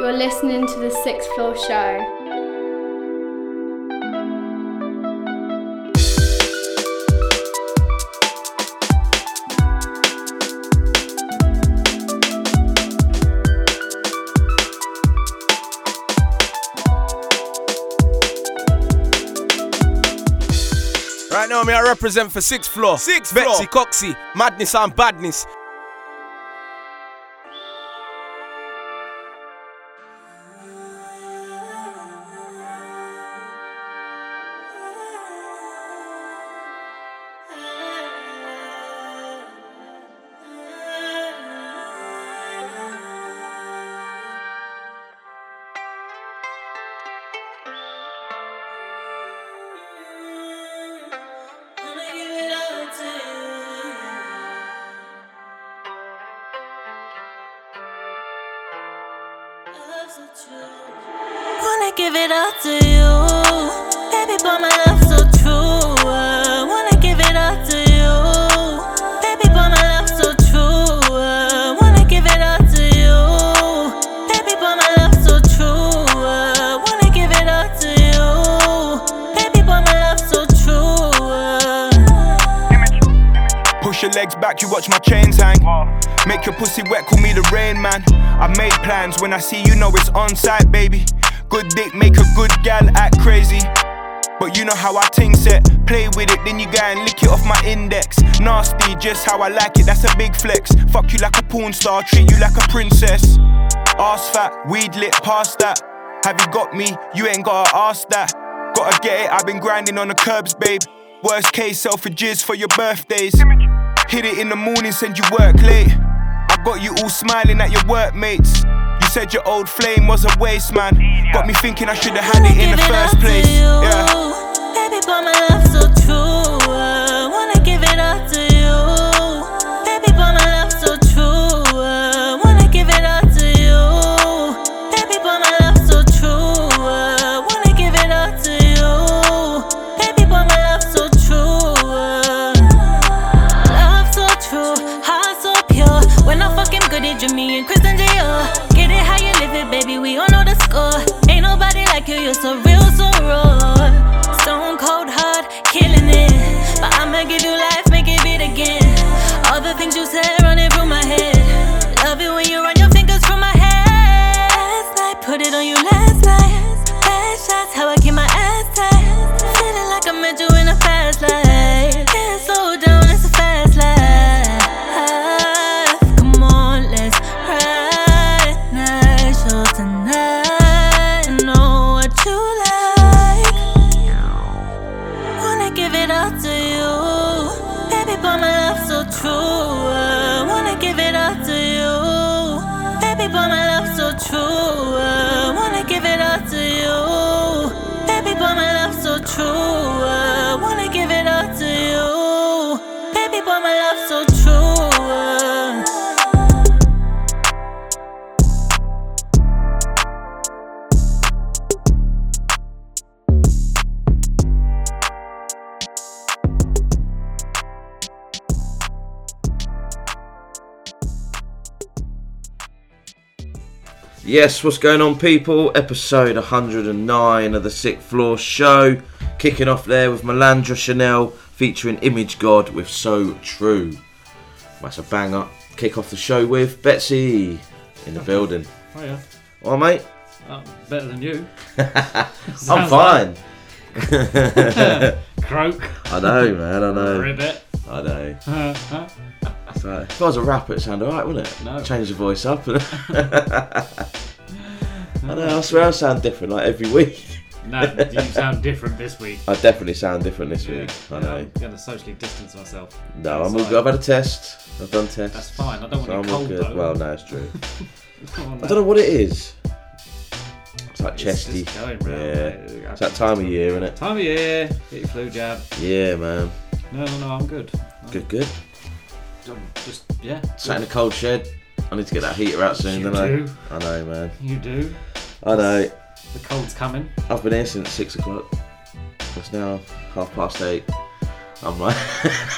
You're listening to the Sixth Floor Show. Right now, me I represent for sixth floor. Sixth Betsy, floor. Coxie, madness and badness. Boy, my love so true. Uh, wanna give it up to you, baby, boy, my love so true. Uh, wanna give it up to you, baby, boy, my love so true. Uh, wanna give it up to you, baby, boy, my love so true. Push your legs back, you watch my chains hang. Make your pussy wet, call me the rain man. I made plans when I see you know it's on site, baby. Good dick, make a good gal act crazy. You know how I ting set. Play with it, then you go and lick it off my index. Nasty, just how I like it, that's a big flex. Fuck you like a porn star, treat you like a princess. Ass fat, weed lit, past that. Have you got me? You ain't gotta ask that. Gotta get it, I've been grinding on the curbs, babe. Worst case, sell for your birthdays. Hit it in the morning, send you work late. I got you all smiling at your workmates. You said your old flame was a waste, man. Got me thinking I should have had it in the first place. Yeah. Baby, boy, my love so true. Yes, what's going on, people? Episode 109 of the Sixth Floor Show. Kicking off there with Malandra Chanel featuring Image God with So True. That's a banger. Kick off the show with Betsy in the building. Oh yeah, All right, oh, better than you. I'm fine. Croak, I know, man. I know. ribbit. I know. So, if I was a rapper, it'd sound alright, wouldn't it? No. Change the voice up. I know. I swear I sound different like every week. no, you sound different this week. I definitely sound different this Yeah, week. I yeah, know. I'm gonna socially distance myself. No, I'm all good. I've had a test. I've done tests. That's fine. I don't want So I'm all cold good. though. Well, no, it's true. Come on, I don't know what it is. It's like It's chesty. going round, yeah. mate. It's that time of year, isn't it? Time of year. Get your flu jab. Yeah, man. No, no, no. I'm good. Good, good. Just yeah. Sat in a cold shed. I need to get that heater out soon, You don't I? do. I know, man. You do. I know. The cold's coming. I've been here since six o'clock. It's now half past eight. I'm like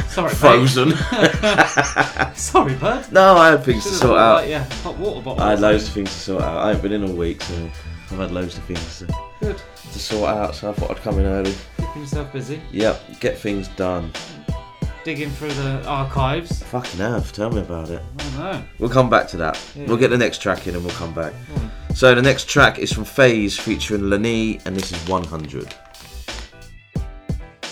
Sorry, mate. frozen. Sorry, bud. no, I had things to Should've sort out. Like, yeah, hot water bottle. I had loads of things to sort out. I haven't been in all week, so I've had loads of things to, Good. to sort out. So I thought I'd come in early. Keeping yourself busy. Yep, get things done. Digging through the archives. Fucking hell, tell me about it. I don't know. We'll come back to that. Yeah. We'll get the next track in and we'll come back. So the next track is from Faiz featuring Lenée, and this is 100.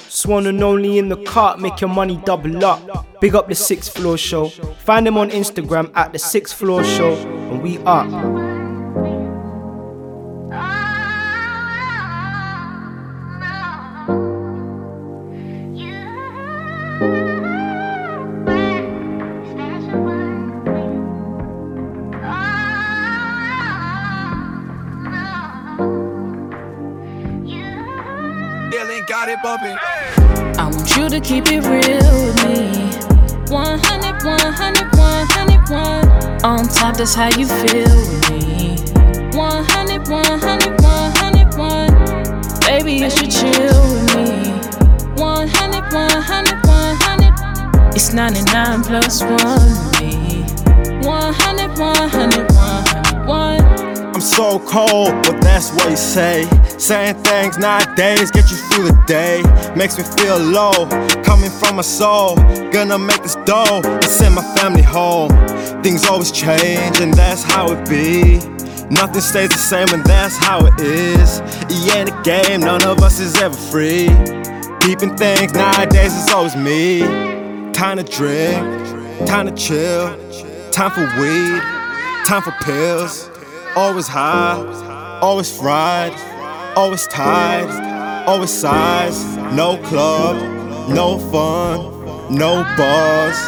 Swan and only in the cart, make your money double up. Big up the sixth floor show. Find them on Instagram at the sixth floor show, and we up. Bumping. I want you to keep it real with me. 100, 100, 101. On top, that's how you feel with me. 100, 100, 101. Baby, you should chill with me. 100, 100, 100. It's 99 plus 1 with me. 100, 100, 101. I'm so cold, but that's what you say. Saying things nowadays get you through the day. Makes me feel low, coming from my soul. Gonna make this dough and send my family home. Things always change, and that's how it be. Nothing stays the same, and that's how it is. Yeah, in the game, none of us is ever free. Keeping things nowadays is always me. Time to drink, time to chill, time for weed, time for pills. Always high, always fried, always tied, always size. No club, no fun, no bars,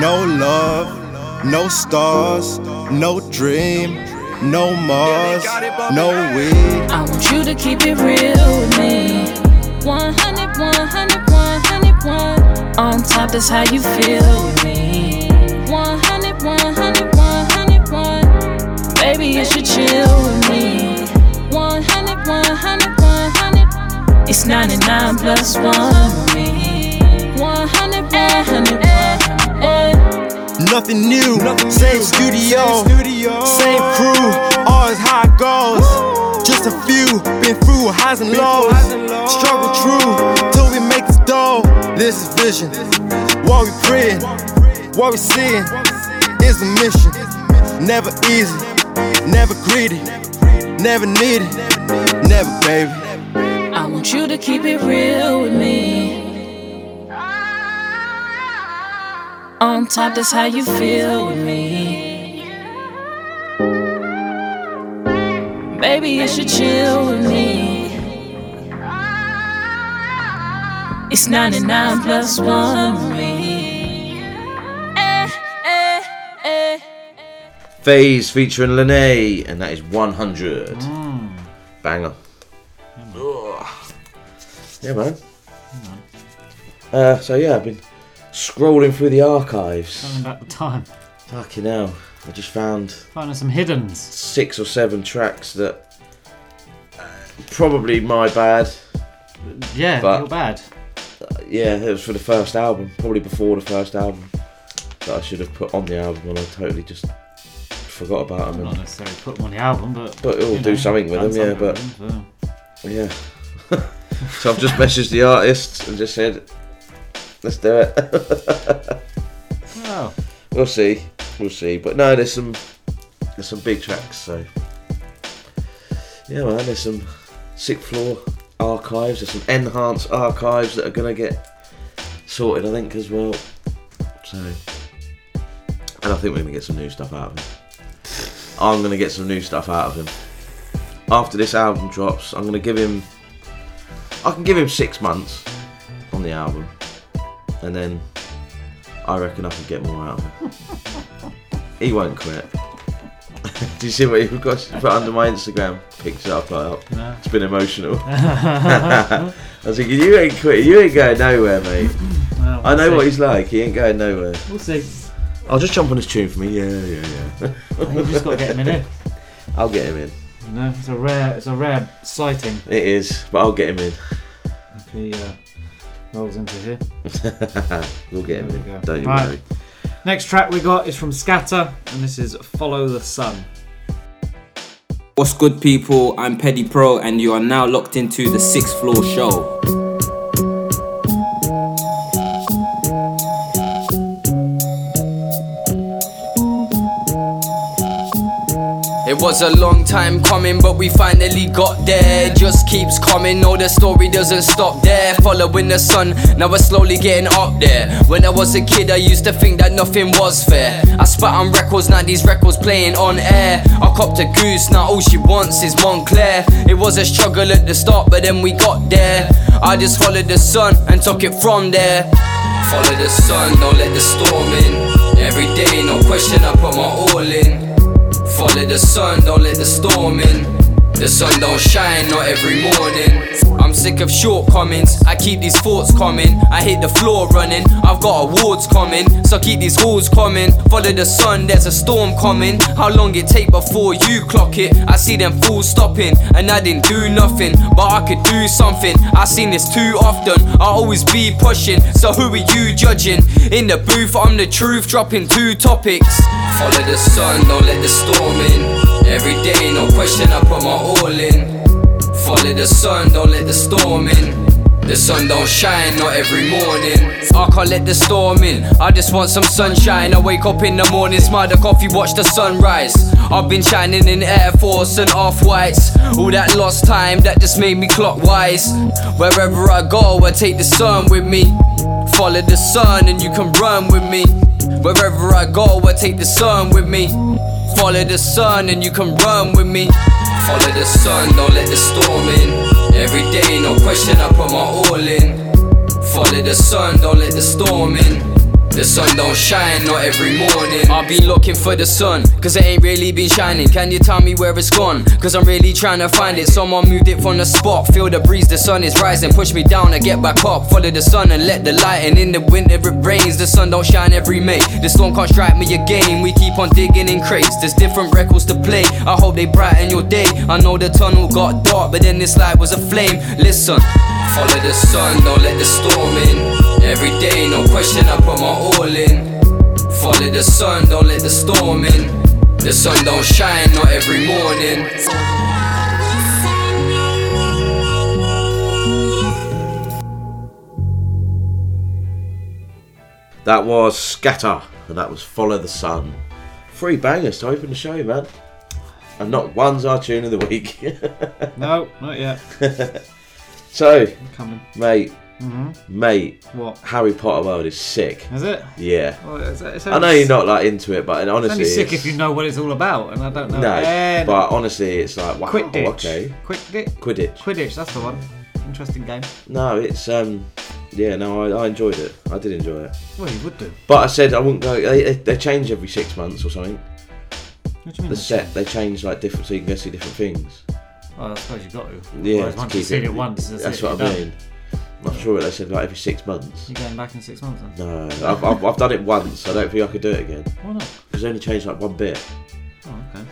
no love, no stars, no dream, no Mars, no weed. I want you to keep it real with me. 100, 100, 101. On top, that's how you feel with me. 100, 100, 101. Baby, you should chill with me. 100, 100, 100. It's 99 plus 1 with me. 100, 100, 100. Nothing new, same studio, same crew, always how it goes. Just a few, been through highs and lows. Struggle true, till we make this dough. This is vision, what we praying, what we seeing is a mission. Never easy, never greedy, never needed, never baby. I want you to keep it real with me. On top, that's how you feel with me. Baby, you should chill with me. It's 99 plus 1 with me. Faiz featuring Lenée, and that is 100. Banger. Ugh. Yeah, man. Uh, so yeah, I've been scrolling through the archives. Telling about the time. Fucking hell. I just found Finding some hiddens. six or seven tracks that uh, probably my bad. Yeah, But- bad. Yeah, it was for the first album, probably before the first album that I should have put on the album, and I totally just forgot about them. Not necessarily put them on the album, but. But it'll do something with them, yeah, with them, so. yeah, so I've just messaged the artist and just said, "Let's do it." Oh, we'll see, we'll see. But no, there's some there's some big tracks. So yeah, man, there's some sixth floor archives. There's some N-Hance archives that are gonna get sorted, I think, as well. So, and I think we're gonna get some new stuff out of him. I'm gonna get some new stuff out of him. After this album drops, I'm gonna give him. I can give him six months on the album, and then I reckon I can get more out of him. he won't quit. Do you see what you've got to put under my Instagram picture I put up? No. It's been emotional. I was thinking, you ain't quitting, you ain't going nowhere, mate. well, I know we'll what he's like, he ain't going nowhere. We'll see. I'll just jump on his tune for me, yeah, yeah, yeah. You've just got to get him in here. I'll get him in. You know, it's a rare, it's a rare sighting. It is, but I'll get him in. If he, uh, rolls into here. we'll get There him. we go. Don't you Right. worry. Next track we got is from Skatta, and this is Follow the Sun. What's good, people? I'm Petty Pro, and you are now locked into the Sixth Floor Show. Was a long time coming, but we finally got there. Just keeps coming, no, the story doesn't stop there. Following the sun, now we're slowly getting up there. When I was a kid, I used to think that nothing was fair. I spat on records, now these records playing on air. I copped a goose, now all she wants is Montclair. It was a struggle at the start, but then we got there. I just followed the sun and took it from there. Follow the sun, don't let the storm in. Every day, no question, I put my all in. Follow the sun, don't let the storm in. The sun don't shine, not every morning. I'm sick of shortcomings. I keep these thoughts coming. I hit the floor running. I've got awards coming, so keep these halls coming. Follow the sun, there's a storm coming. How long it take before you clock it? I see them fools stopping, and I didn't do nothing, but I could do something. I seen this too often. I always be pushing, so who are you judging? In the booth, I'm the truth, dropping two topics. Follow the sun, don't let the storm in. Every day, no question, I put my all in. Follow the sun, don't let the storm in. The sun don't shine, not every morning. I can't let the storm in. I just want some sunshine. I wake up in the morning, smile the coffee, watch the sunrise. I've been shining in Air Force and off whites. All that lost time, that just made me clockwise. Wherever I go, I take the sun with me. Follow the sun and you can run with me. Wherever I go, I take the sun with me. Follow the sun and you can run with me. Follow the sun, don't let the storm in. Every day, no question, I put my all in. Follow the sun, don't let the storm in. The sun don't shine, not every morning. I've been looking for the sun, cause it ain't really been shining. Can you tell me where it's gone? Cause I'm really trying to find it. Someone moved it from the spot. Feel the breeze, the sun is rising. Push me down, I get back up. Follow the sun and let the light in. In the winter, it rains. The sun don't shine every May. The storm can't strike me again. We keep on digging in crates. There's different records to play. I hope they brighten your day. I know the tunnel got dark, but then this light was a flame. Listen, follow the sun, don't let the storm in. Every day, no question, I put my all in. Follow the sun, don't let the storm in. The sun don't shine, not every morning. That was Skatta, and that was Follow the Sun. Three bangers to open the show, man. And not one's our tune of the week. No, not yet. so, Coming. mate, hmm mate, What? Harry Potter world is sick. Is it? Yeah. Well, it's, it's I know you're not like into it, but It's honestly, only sick it's- if you know what it's all about, and I don't know. No, but honestly, it's like wow. Quidditch. Okay, Quidditch. Quidditch. Quidditch. That's the one. Interesting game. No, it's um, yeah, no, I, I enjoyed it. I did enjoy it. Well, you would do. But I said I wouldn't go. They, they- change every six months or something. What do you mean? The set they change like different, so you can go see different things. Well, I suppose you've got to. Yeah, once you've seen it- it once, that's, That's it, what I done. I'm not sure they said like every six months. You're going back in six months then? No, I've, I've, I've done it once. I don't think I could do it again Why not? because they only changed like one bit. Oh, okay.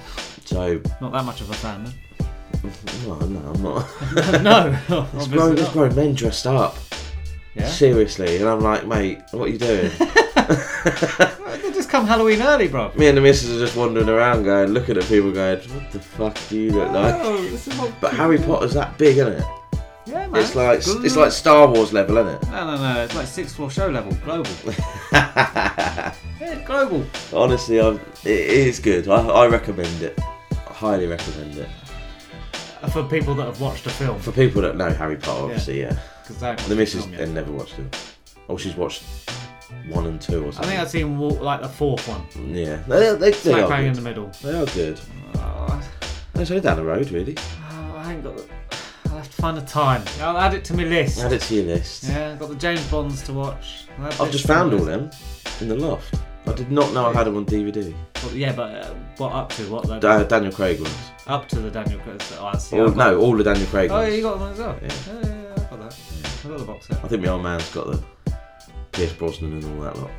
So Not that much of a fan then. no, no, I'm not. no, it's grown, not. grown men dressed up. Yeah. Seriously, and I'm like, mate, what are you doing? They just come Halloween early, bro. Me and the missus are just wandering around, going, looking at people, going, what the fuck do you look like? Oh, But Harry Potter's that big, isn't it? Yeah, man. It's like it's like Star Wars level, isn't it? No, no, no. It's like sixth floor show level, global. yeah, global. Honestly, I'm, it is good. I, I recommend it. I highly recommend it. Uh, for people that have watched the film, For people that know Harry Potter, obviously, yeah. because The missus never watched it. Oh, she's watched one and two or something. I think I've seen like the fourth one. Yeah, they, they, they, are bang in the middle. They are good. Oh, It's only down the road, really. oh, I ain't got the. Have to find the time. I'll add it to my list. Add it to your list. Yeah, I've got the James Bonds to watch. I've just found all them in the loft. I did not know I had them on DVD. Well, yeah, but uh, what up to? What though? Da- Daniel Craig ones. up to the Daniel Craig. Oh, I see. All, I've got- no, all the Daniel Craig Oh, ones. yeah, you got one as well. Yeah. Yeah, yeah, yeah, I got that. I got the box set. I think my old man's got the Pierce Brosnan and all that lot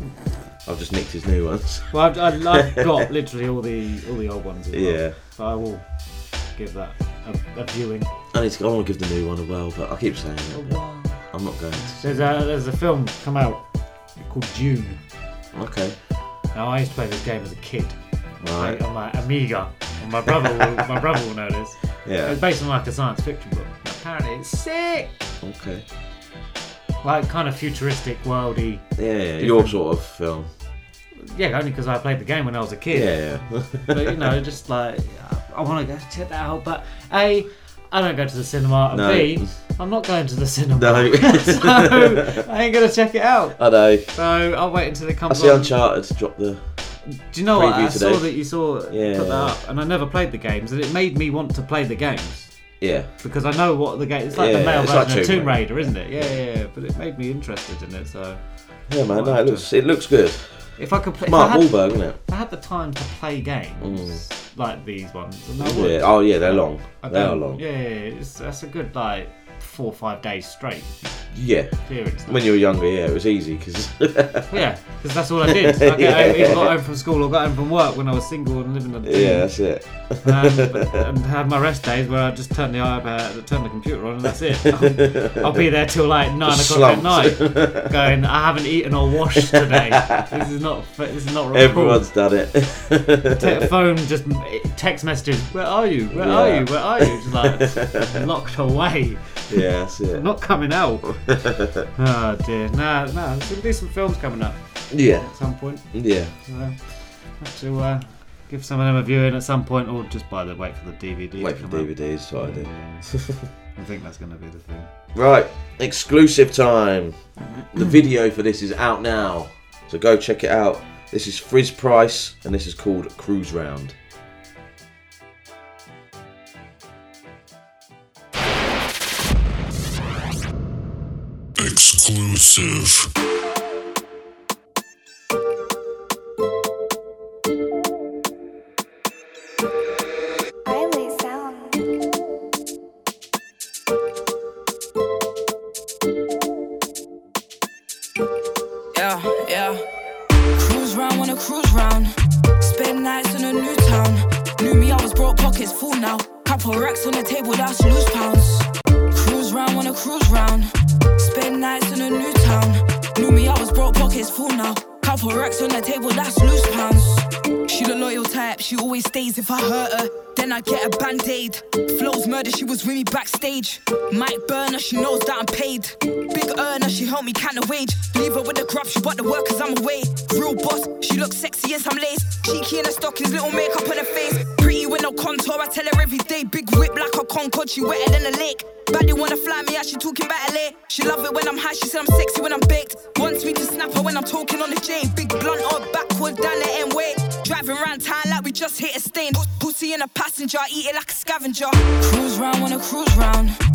ones. I've just nicked his new ones. Well, I've, I've I've got literally all the all the old ones as well. Yeah. So I will give that a, a viewing. I need to. I want to give the new one a whirl, but I keep saying it. but I'm not going to. There's a there's a film come out called Dune. Okay. Now I used to play this game as a kid Right. like, on my Amiga. And my brother will, my brother will know this. Yeah. It's based on like a science fiction book. Apparently it's sick. Okay. Like kind of futuristic, worldy. Yeah, yeah. Your sort of film. Yeah, only because I played the game when I was a kid. Yeah, yeah. but you know, just like I want to go check that out. But a, I don't go to the cinema. And No. B, I'm not going to the cinema. No. so I ain't gonna check it out. I know. So I'll wait until it I comes see on. Uncharted drop the. Do you know what? I today. saw that you saw Yeah. put that up, and I never played the games, and it made me want to play the games Yeah. because I know what the game. It's like Yeah, the male version like of Tomb Tomb Raider, isn't it? Yeah, yeah, yeah. But it made me interested in it. So Yeah, man. No, it looks it looks good. If I could play, Mark had, Wahlberg, isn't it? if I had the time to play games mm. like these ones, Yeah. Oh yeah, they're long. They are long. Yeah, yeah, yeah. It's, that's a good like four or five days straight Yeah. clearance. When you were younger, yeah, it was easy because. Yeah, because that's all I did. I Yeah. home, either got home from school or got home from work when I was single and living in a yeah, that's it. um, but- and have my rest days where I just turn the iPad, turn the computer on, and that's it. I'll, I'll be there till like nine o'clock at night, going, I haven't eaten or washed today. This is not. This is not. Everyone's done it. Te- phone just text messages. Where are you? Where are you? Where are you? Just like locked away. Yeah, it. I'm not coming out. oh dear. Nah, nah. There's gonna be some films coming up Yeah. at some point. Yeah. So have to uh, give some of them a viewing at some point, or just buy the wait for the DVD. Wait for. DVDs, so I do. I think that's going to be the thing. Right, exclusive time. The video for this is out now, so go check it out. This is Frizz Price, and this is called Cruise Round. Exclusive. She wetter than a lake. Baddie wanna fly me out, she talking about LA. She love it when I'm high, she said I'm sexy when I'm baked. Wants me to snap her when I'm talking on the J. Big blunt or backward down the M way. Driving round town like we just hit a stain. Pussy in a passenger, eat it like a scavenger. Cruise round, wanna cruise round.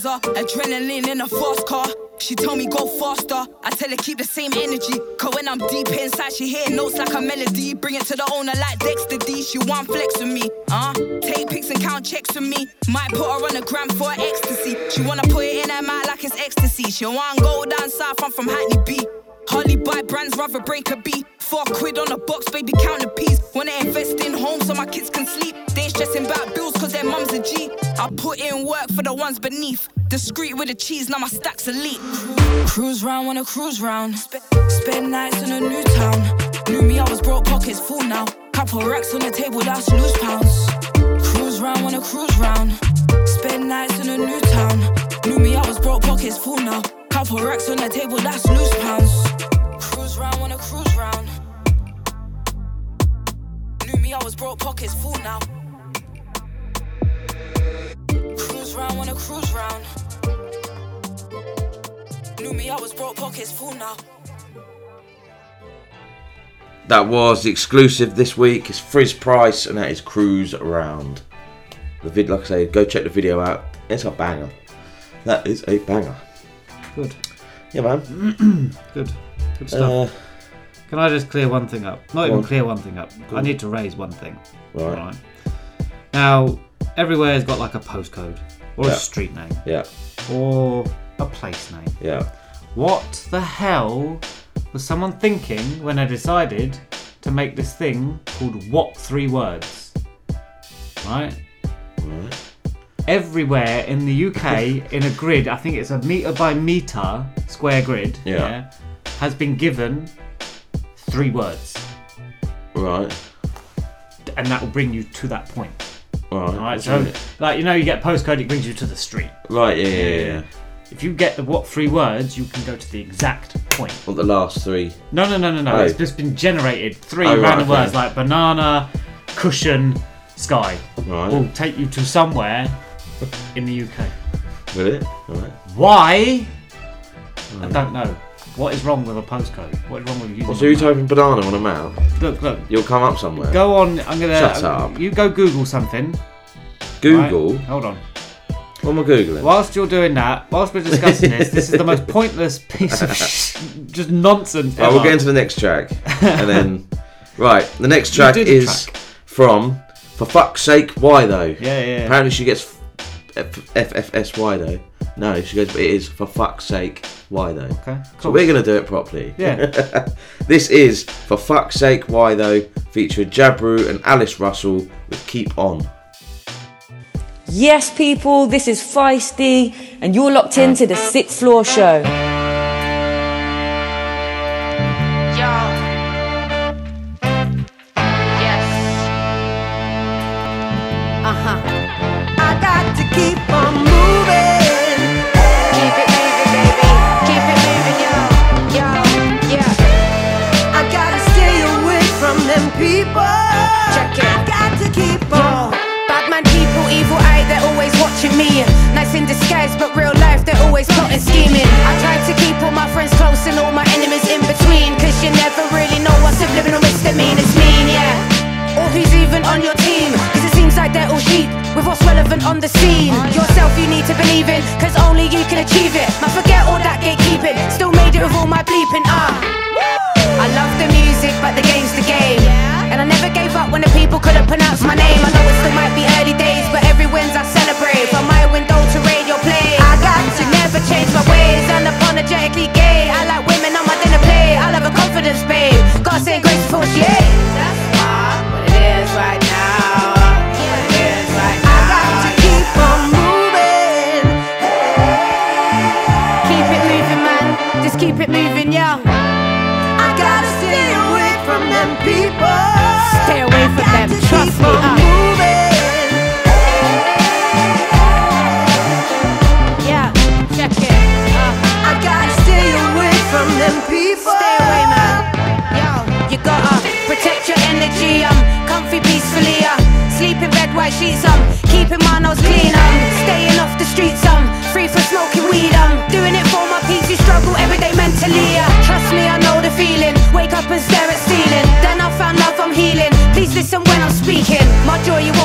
Plaza. Adrenaline in a fast car. She told me go faster. I tell her keep the same energy. Cause when I'm deep inside, she hear notes like a melody. Bring it to the owner like Dexter D. She want flex with me. Uh, take pics and count checks with me. Might put her on the gram for ecstasy. She wanna put it in her mouth like it's ecstasy. She want go down south, I'm from Hackney B. Hardly buy brands, rather break a B. Four quid on a box, baby, count the peas. Wanna invest in homes so my kids can sleep. They ain't stressing about bills cause their mum's a G. I put in work for the ones beneath. Discreet with the cheese, now my stacks elite. Cruise round, wanna cruise round. Spend nights in a new town. Knew me, I was broke, pockets full now. Couple racks on the table, that's loose pounds. Cruise round, wanna cruise round. Spend nights in a new town. Knew me, I was broke, pockets full now. Couple racks on the table, that's loose pounds. Cruise round, wanna cruise round. Knew me, I was broke, pockets full now. Round, wanna cruise round. Knew me, I was broke, pockets full now. That was the exclusive this week. It's Frizz Price, and that is Cruise Around. The vid, like I say, go check the video out. It's a banger. That is a banger. Good. Yeah, man. Good. Good stuff. Uh, Can I just clear one thing up? Not even on. clear one thing up. Go I need to raise one thing. Right. Alright. Now, everywhere's got like a postcode. Or Yeah. a street name Yeah. or a place name. Yeah. What the hell was someone thinking when they decided to make this thing called What Three Words? Right? Right. Everywhere in the UK, in a grid, I think it's a meter by meter square grid, Yeah. has been given three words. Right. And that will bring you to that point. Right. Right? So, like, you know, you get postcode, it brings you to the street. Right. Yeah. Yeah. yeah. If you get the what three words, you can go to the exact point. What the last three? No, no, no, no, no. Oh. It's just been generated. Three Oh, right, random okay. words like banana, cushion, sky. Right. Will take you to somewhere in the UK. Will it? Right. Why? I don't know. What is wrong with a postcode? What is wrong with using? Well, so you typing banana on a map, Look, look. you'll come up somewhere. Go on. I'm gonna. Shut up. You go Google something. Google. right? Hold on. What am I googling? Whilst you're doing that, whilst we're discussing this, this is the most pointless piece of sh- just nonsense. Right, ever. we'll get into the next track, and then right, the next track the is from "For Fuck's Sake, Why Though." Yeah, yeah. Apparently, she gets F- FFSY though. No, she goes. But it is for fuck's sake. Why though? Okay, So we're gonna do it properly. Yeah. this is for fuck's sake. Why though? Featuring Jabru and Alice Russell with "Keep On." Yes, people, this is Feisty, and you're locked into the Sixth Floor Show. Always plotting, scheming. I try to keep all my friends close and all my enemies in between. Cause you never really know what's subliminal misdemeanors mean, it's mean, yeah. Or who's even on your team. Cause it seems like they're all sheep with what's relevant on the scene. Yourself you need to believe in, cause only you can achieve it. Man, forget all that gatekeeping. Still made it with all my bleeping, ah. I love the music, but the game's the game. And I never gave up when the people couldn't pronounce my name. Sheets. Um, keeping my nose clean. Um, staying off the streets. Um, free from smoking weed. Um, doing it for my peace. You struggle every day Joy, you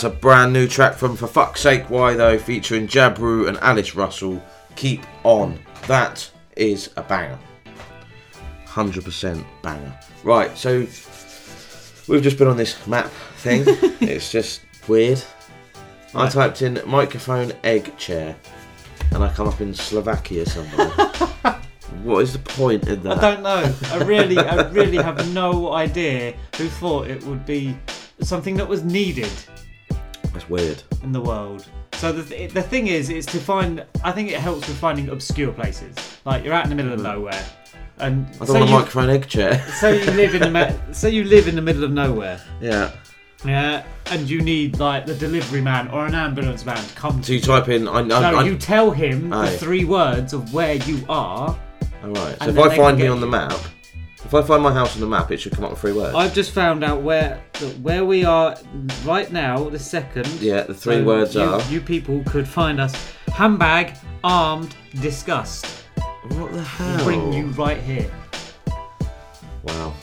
That's a brand new track from For Fuck's Sake Why Though, featuring Jabru and Alice Russell. Keep on. That is a banger. 100% banger. Right, so we've just been on this map thing. it's just weird. I typed in microphone egg chair, and I come up in Slovakia somewhere. what is the point in that? I don't know. I really, I really have no idea who thought it would be something that was needed That's weird. in the world. So the, th- the thing is, is to find. I think it helps with finding obscure places. Like you're out in the middle of mm-hmm. nowhere, and I don't say want a you, microphone egg chair. say you live in the me- say you live in the middle of nowhere. yeah. Yeah, and you need like the delivery man or an ambulance man to come So to you type in. I, I, No, I, you tell him Aye. the three words of where you are. All right. So and if then I they find can me get on the you. map, if I find my house on the map, it should come up with three words. I've just found out where where we are right now, the second. Yeah, the three So words you, are. You people could find us handbag, armed, disgust. What the hell? bring you right here. Wow.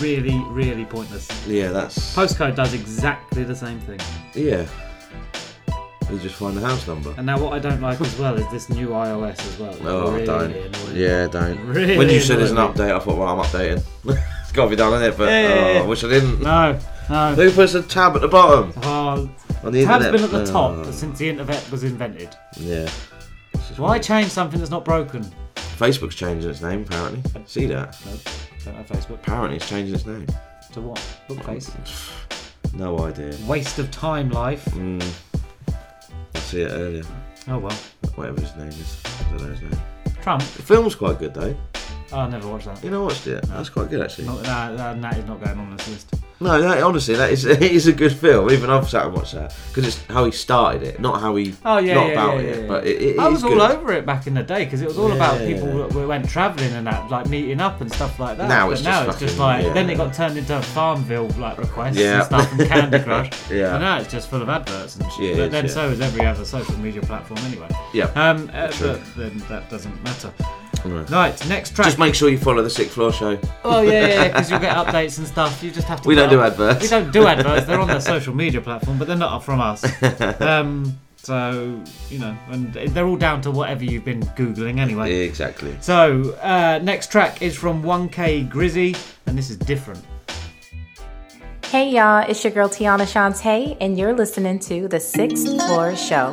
Really, really pointless. Yeah, that's. Postcode does exactly the same thing. Yeah. You just find the house number. And now what I don't like as well is this new iOS as well. Oh, really don't. annoying. Yeah, don't. Really when you said there's an update, I thought, well, I'm updating. it's got to be done, isn't it? But Yeah, oh. I wish I didn't. No, no. Who puts a tab at the bottom? Oh, On the tab's internet? been at the top Oh. since the internet was invented. Yeah. Why change something that's not broken? Facebook's changing its name, apparently. See that? Nope, don't have Facebook. Apparently, it's changing its name. To what? Bookface. No idea. Waste of time, life. Mm. I see it earlier. Oh well. Whatever his name is. I don't know his name. Trump. The film's quite good, though. Oh, I never watched that. You know, I watched it. That's quite good, actually. Not, that, that, that is not going on this list. No, that, honestly, that is it is a good film. Even I've sat and watched that because it's how he started it, not how he. Oh yeah, not yeah, about yeah, it, yeah, but yeah. it, it I was all good. over it back in the day because it was all about people that went travelling and that, like meeting up and stuff like that. Now but it's now just it's just fucking- like then it got turned into Farmville like requests and stuff and Candy Crush. Yeah. And now it's just full of adverts and shit. But then so is every other social media platform anyway. Yeah, Um, uh, but then that doesn't matter. Right. Right, next track. Just make sure you follow the Sixth Floor Show. Oh yeah, yeah, because you'll get updates and stuff. You just have to. We don't put do up- adverts. We don't do adverts. They're on the social media platform, but they're not from us. Um, so you know, and they're all down to whatever you've been googling anyway. Exactly. So uh, next track is from 1K Grizzy, and this is different. Hey y'all, it's your girl Tiana Shantae, and you're listening to The Sixth Floor Show.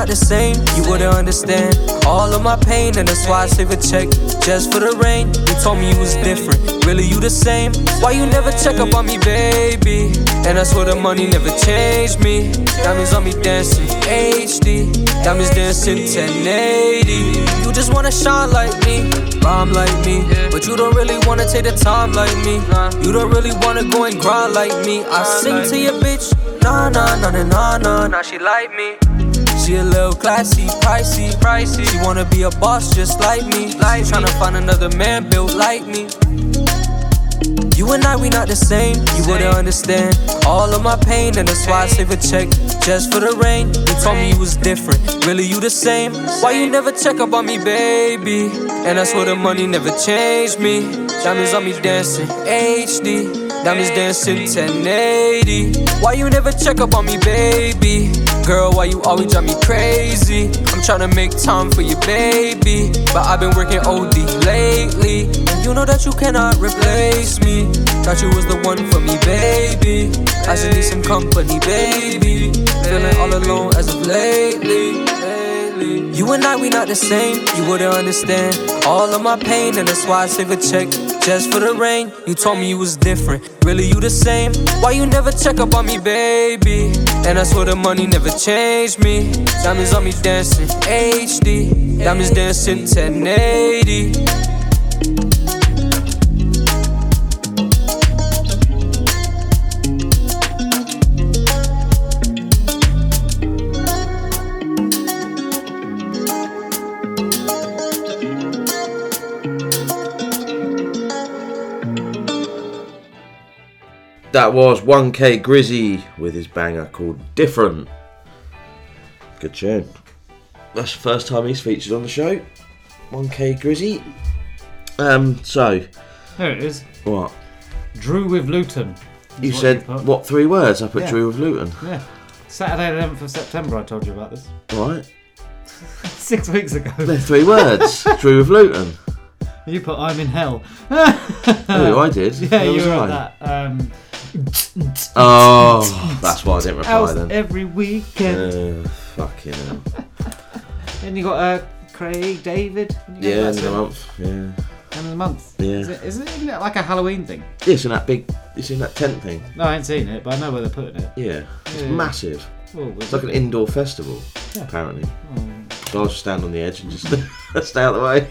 Not the same. You wouldn't understand all of my pain, and that's why I save a check just for the rain. You told me you was different. Really, you the same? Why you never check up on me, baby? And I swear the money never changed me. Diamonds on me dancing HD. Diamonds dancing 1080. You just wanna shine like me, rhyme like me, but you don't really wanna take the time like me. You don't really wanna go and grind like me. I sing to your bitch, nah nah nah nah nah nah. Now she like me. She a little classy, pricey, pricey. She wanna be a boss just like me. Like tryna find another man built like me. You and I, we not the same. You wouldn't understand all of my pain, and that's why I save a check just for the rain. You told me you was different. Really, you the same? Why you never check up on me, baby? And that's where the money never changed me. Diamonds on me dancing HD. Diamonds dancing 1080. Why you never check up on me, baby? Girl, why you always drive me crazy? I'm trying to make time for you, baby. But I've been working OD lately. And you know that you cannot replace me. Thought you was the one for me, baby. I just need some company, baby. Feeling all alone as of lately. You and I, we not the same. You wouldn't understand all of my pain, and that's why I save a check just for the rain. You told me you was different. Really, you the same? Why you never check up on me, baby? And I swear the money never changed me. Diamonds on me dancing HD. Diamonds dancing 1080. That was 1K Grizzy with his banger called Different. Good tune. That's the first time he's featured on the show. 1K Grizzy. Um, so, There it is. what? Drew with Luton. You what said put. what three words? I put Yeah. Drew with Luton. Yeah. Saturday, 11th of September. I told you about this Right. six weeks ago. They're three words. Drew with Luton. You put I'm in hell. Oh, I did. Yeah, Where you were I? on that. Um, Oh, that's why I didn't reply else then. every weekend. Uh, fucking hell. Then you got uh, Craig David. You got Yeah, that end of the month. Yeah. End of the month. Yeah. Is it, isn't, it, isn't it like a Halloween thing? Yeah, It's in that big. It's in that tent thing. No, I ain't seen it, but I know where they're putting it. Yeah. It's Yeah. massive. Oh, It's like an indoor festival, Yeah. apparently. Mm. So I'll just stand on the edge and just stay out of the way.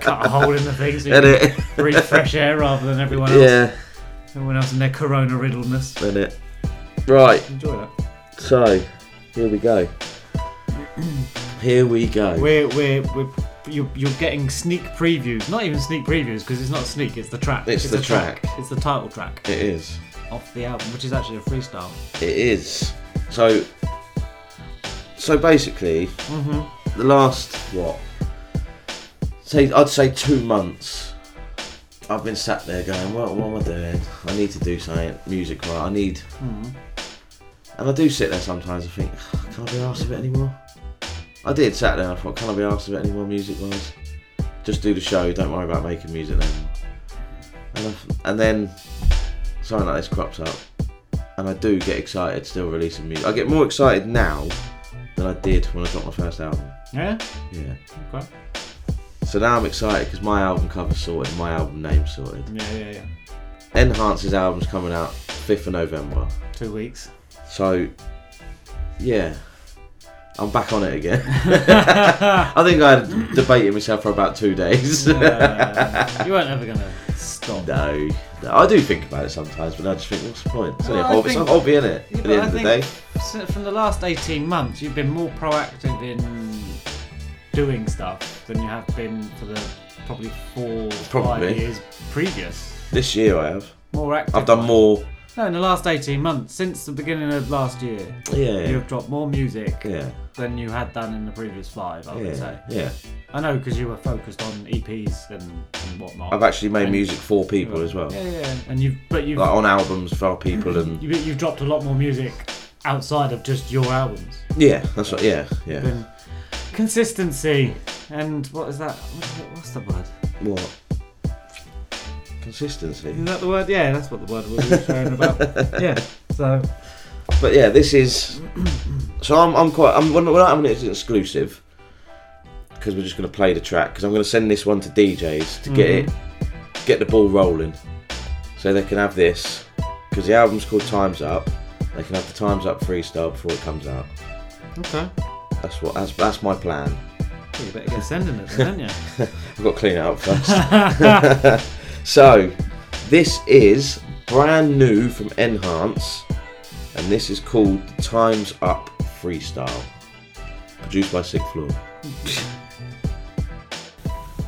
Cut a hole in the thing so you Edit. can breathe fresh air rather than everyone else. Yeah. Everyone else in their corona riddledness. Then it. Right. Enjoy that. So, here we go. Here we go. We're, we're, we're, you're, you're getting sneak previews. Not even sneak previews because it's not a sneak, it's the track. It's the a track. It's the title track It is. off the album, which is actually a freestyle. It is. So, so basically, Mhm. the last what? Say I'd say two months. I've been sat there going, what, what am I doing? I need to do something music right. I need, Mhm. and I do sit there sometimes. I think, can I be asked of it anymore? I did sat there. and I thought, can I be asked of it anymore music wise? Just do the show. Don't worry about making music then. And, and then something like this crops up, and I do get excited still releasing music. I get more excited now than I did when I dropped my first album. Yeah? Yeah. Okay. So now I'm excited because my album cover's sorted, my album name's sorted. Yeah, yeah, yeah. N-Hance's album's coming out 5th of November. Two weeks. So, yeah, I'm back on it again. I think I debated myself for about two days. Uh, you weren't ever going to stop. no, no, I do think about it sometimes, but I just think, what's the point? It's Well, hobby, it's a think- hobby, innit? Yeah, At the end I of the day. From the last 18 months, you've been more proactive in doing stuff than you have been for the probably four, Probably. five years previous. This year I have. More active. I've done more. No, in the last 18 months, since the beginning of last year, Yeah. you've dropped more music Yeah. than you had done in the previous five, I would Yeah, say. yeah. I know because you were focused on EPs and, and whatnot. I've actually made And- music for people as well. Yeah, yeah, and you've but you've Like on albums for people and. you, you've dropped a lot more music outside of just your albums. Yeah, that's right, Yeah, yeah. Been consistency and what is that? What is it- What's the word? What? Consistency. Is that the word? Yeah, that's what the word was we were sharing about. yeah. So But yeah, this is. So I'm, I'm quite. I'm, we're not having it as an exclusive because we're just going to play the track. Because I'm going to send this one to DJs to get Mhm. it, get the ball rolling, so they can have this. Because the album's called Times Up. They can have the Times Up freestyle before it comes out. okay. That's what. That's that's my plan. Well, you better get sending it, then, don't you? I've got to clean it up first. so, this is brand new from N-Hance, and this is called the Times Up Freestyle, produced by Sixth Floor.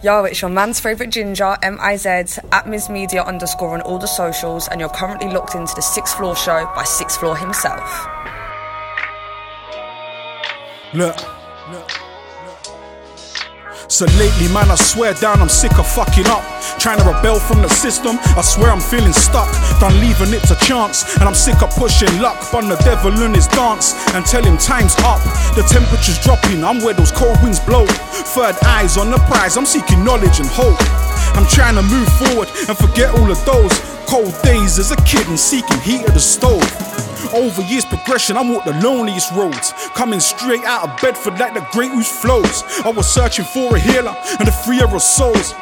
Yo, it's your man's favourite ginger, M-I-Z, at Ms Media underscore on all the socials, and you're currently locked into the Sixth Floor Show by Sixth Floor himself. Look. So lately, man, I swear down, I'm sick of fucking up. Trying to rebel from the system, I swear I'm feeling stuck. Done leaving it to chance, and I'm sick of pushing luck. Bun the devil in his dance and tell him time's up. The temperature's dropping, I'm where those cold winds blow. Third eyes on the prize, I'm seeking knowledge and hope. I'm trying to move forward and forget all of those cold days as a kid and seeking heat at the stove. Over years progression, I walked the loneliest roads. Coming straight out of Bedford like the great whose flows. I was searching for a healer and a freer of souls.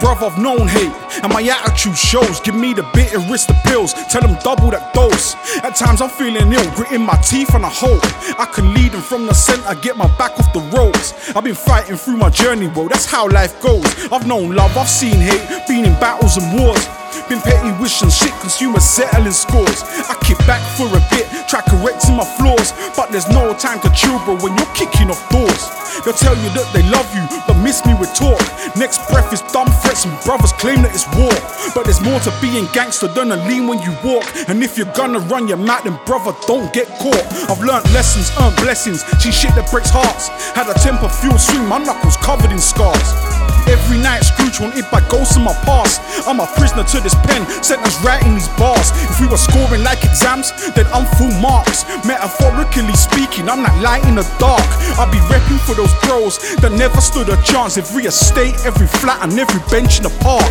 Bruv, I've known hate, and my attitude shows. Give me the bit and bitterest of pills, tell them double that dose. At times I'm feeling ill, gritting my teeth, and I hope I can lead them from the center, get my back off the ropes. I've been fighting through my journey, bro, that's how life goes. I've known love, I've seen hate, been in battles and wars. Been petty wishing shit, consumers settling scores. I kick back for a bit, try correcting my flaws. But there's no time to chill, bro, when you're kicking off doors. They'll tell you that they love you, but miss me with talk. Next breath is dumb threats, and brothers claim that it's war. But there's more to being gangster than a lean when you walk. And if you're gonna run your mouth, then brother, don't get caught. I've learned lessons, earned blessings, She shit that breaks hearts. Had a temper fuel swing, my knuckles covered in scars. Every night, Scrooge haunted by ghosts in my past. I'm a prisoner to this pen, sentenced writing these bars. If we were scoring like exams, then I'm full marks. Metaphorically speaking, I'm not light in the dark. I'll be repping for those bros that never stood a chance. Every estate, every flat, and every bench in the park.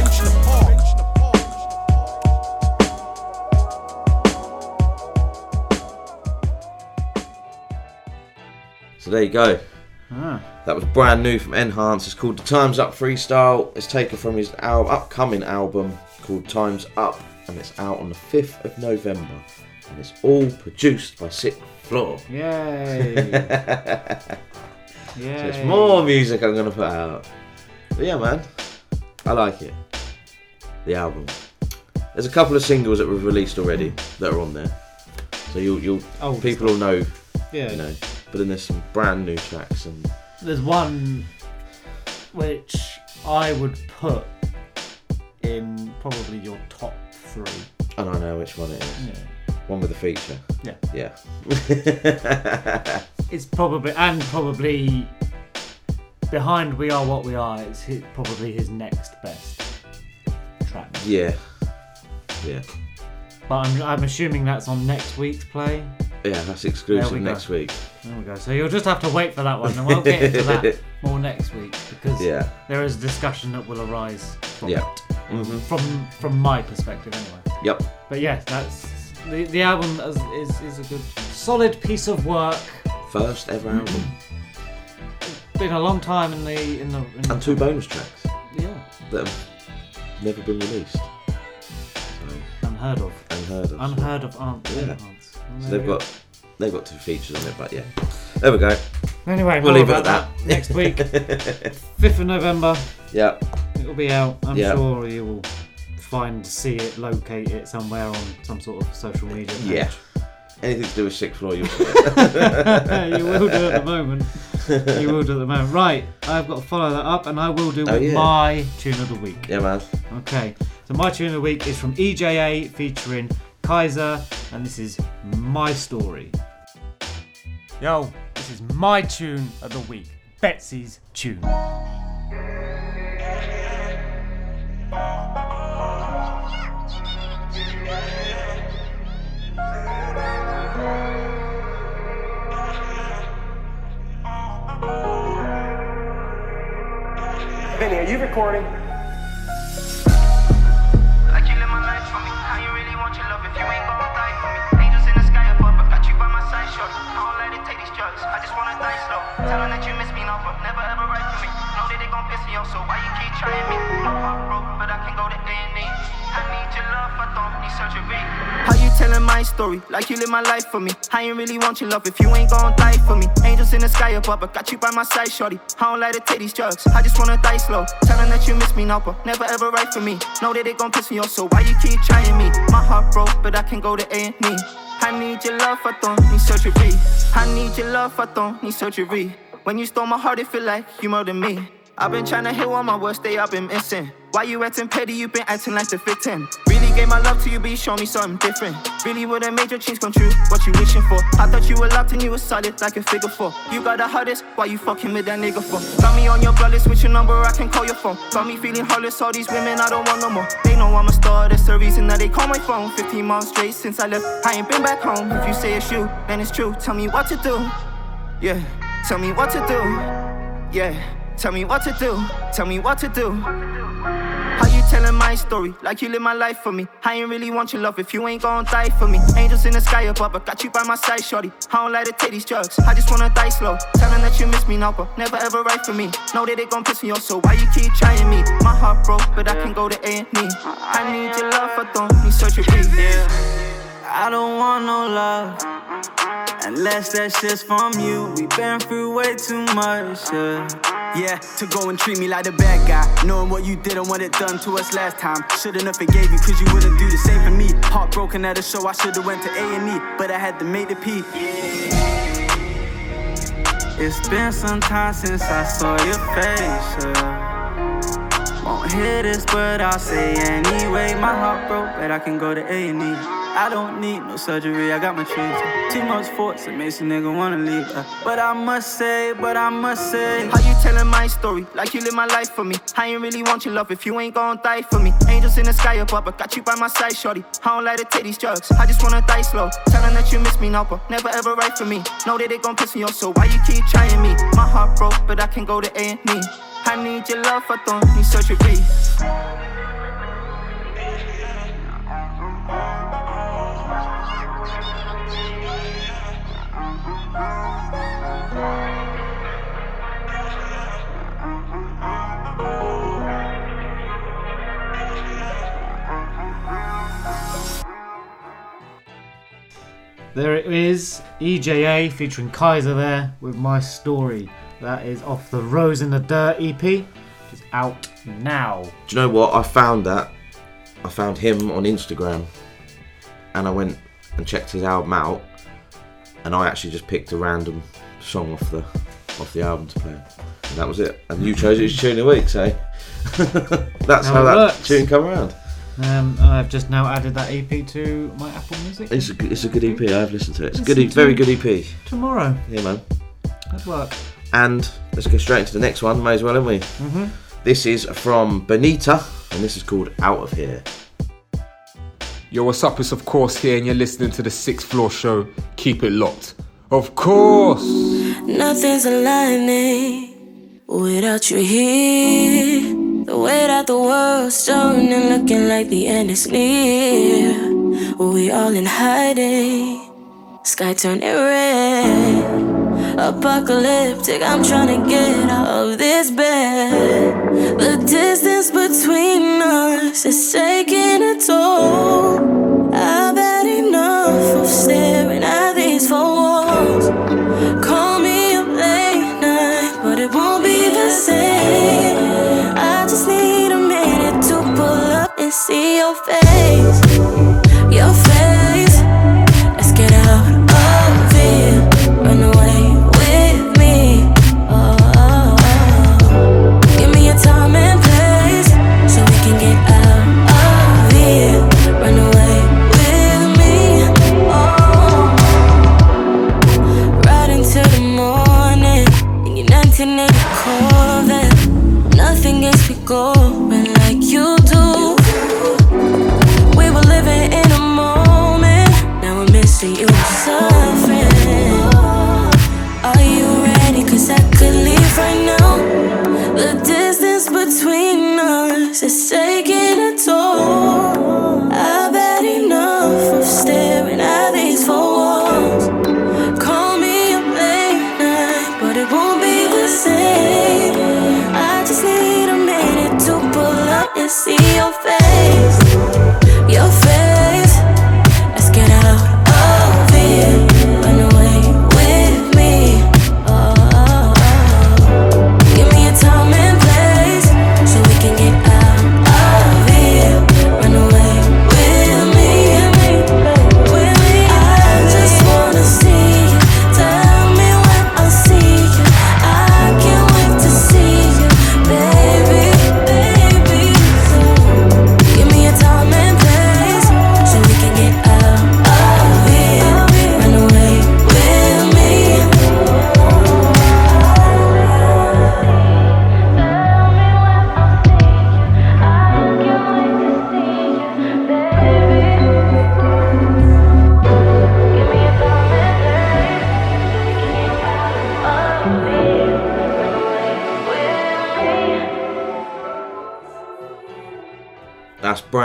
So there you go. Ah. That was brand new from N-Hance. It's called The Time's Up Freestyle. It's taken from his al- upcoming album called Time's Up, and it's out on the 5th of November. And it's all produced by Sixth Floor. Yay! So it's more music I'm gonna put out. But yeah, man, I like it. The album. There's a couple of singles that we've released already that are on there, so you'll you'll Oh, people will know. Yeah. You know, but then there's some brand new tracks and There's one which I would put in probably your top three. and I know which one it is. Yeah. One with the feature. Yeah. Yeah. It's probably and probably behind "We Are What We Are." It's his, probably his next best track. yeah. Yeah. But I'm, I'm assuming that's on next week's play. Yeah, that's exclusive we go. next week. There we go. So you'll just have to wait for that one, and we'll get into that more next week because Yeah. there is discussion that will arise from Yeah. Mhm. From from my perspective, anyway. Yep. But yeah, that's the the album is, is is a good, solid piece of work. First ever album. Been a long time in the in the. In the And two bonus tracks. Yeah. That have never been released. So, Unheard of. unheard of. Unheard of aunts. Yeah. aunts. So they've got they've got two features on it, but yeah. There we go. Anyway, we'll leave it at about that. next week. 5th of November. Yeah. It'll be out. I'm Yeah. sure you will find, see it, locate it somewhere on some sort of social media. Page. Yeah. Anything to do with sixth floor, you'll do it. you will do at the moment. You will do at the moment. Right, I've got to follow that up, and I will do Oh, with yeah. my tune of the week. Yeah, man. Okay, so my tune of the week is from EJA featuring KYZR, and this is My Story. Yo, this is my tune of the week. Betsy's tune. Benny, are you recording? Me off, so why you keep trying me? My heart broke, but I can go to A&E. I need your love, I don't need surgery. How you telling my story like you live my life for me? I ain't really want your love if you ain't gon' die for me. Angels in the sky above, but got you by my side, shorty. I don't like it take these drugs. I just wanna die slow. Telling that you miss me, no, but never ever right for me. Know that they gon' piss me off, so why you keep trying me? My heart broke, but I can go to A&E. I need your love, I don't need surgery. I need your love, I don't need surgery. When you stole my heart, it feel like you murdered me. I've been trying to heal on my worst day, I've been missing. Why you acting petty? You've been acting like the 10. Really gave my love to you, but you show me something different. Really would've made your dreams come true. What you wishing for? I thought you were locked and you were solid like a figure four. You got the hardest, why you fucking with that nigga for? Got me on your blood list with your number, I can call your phone. Got me feeling heartless, all these women I don't want no more. They know I'm a star, that's the reason that they call my phone. 15 months straight since I left, I ain't been back home. If you say it's you, then it's true. Tell me what to do. Yeah, tell me what to do. Yeah, tell me what to do. Tell me what to do. How you telling my story like you live my life for me? I ain't really want your love if you ain't gon' die for me. Angels in the sky above, but got you by my side, shorty. I don't like it take these drugs. I just wanna die slow. Telling that you miss me now, but never ever right for me. Know that they gon' piss me off, so why you keep trying me? My heart broke, but I can go to A and E. I need your love, I don't need surgery. I don't want no love unless that shit's from you. We been through way too much, yeah. Yeah, to go and treat me like a bad guy. Knowing what you did and what it done to us last time. Shouldn't have forgave you, cause you wouldn't do the same for me. Heartbroken at a show, I should've went to A&E, but I had to make the P. It's been some time since I saw your face, yeah. Won't hear this, but I'll say anyway. My heart broke, but I can go to A&E. I don't need no surgery, I got my trees. Too much thoughts, it makes a nigga wanna leave. uh, But I must say, but I must say. How you telling my story like you live my life for me? I ain't really want your love if you ain't gon' die for me. Angels in the sky above, I got you by my side, shorty. I don't like to take these drugs, I just wanna die slow. Telling that you miss me now, but never ever right for me. Know that they gon' piss me off, so why you keep trying me? My heart broke, but I can go to A and E. I need your love, I don't need surgery. There it is, EJA featuring KYZR there with My Story. That is off the Rose in the Dirt EP, is out now. Do you know what? I found that. I found him on Instagram, and I went and checked his album out, and I actually just picked a random song off the off the album to play, and that was it. And you chose it as tune of the week, so that's How how, that works. tune come around. Um, I've just now added that EP to my Apple Music. It's a, good- it's a good EP. I've listened to it. It's a good, very good EP. Tomorrow. Yeah, man. That'd work. And let's go straight into the next one. May as well, haven't we? Mhm. This is from Benita, and this is called Out of Here. Yo, what's up? It's of course here, and you're listening to the Sixth Floor Show. Keep it locked. Of course. Nothing's aligning without you here. The way that the world's turning, looking like the end is near. We all in hiding, sky turning red. Apocalyptic, I'm trying to get out of this bed. The distance between us is taking a toll. I've had enough of staring at these four walls. Call me up late night, but it won't be the same. I just need a minute to pull up and see your face.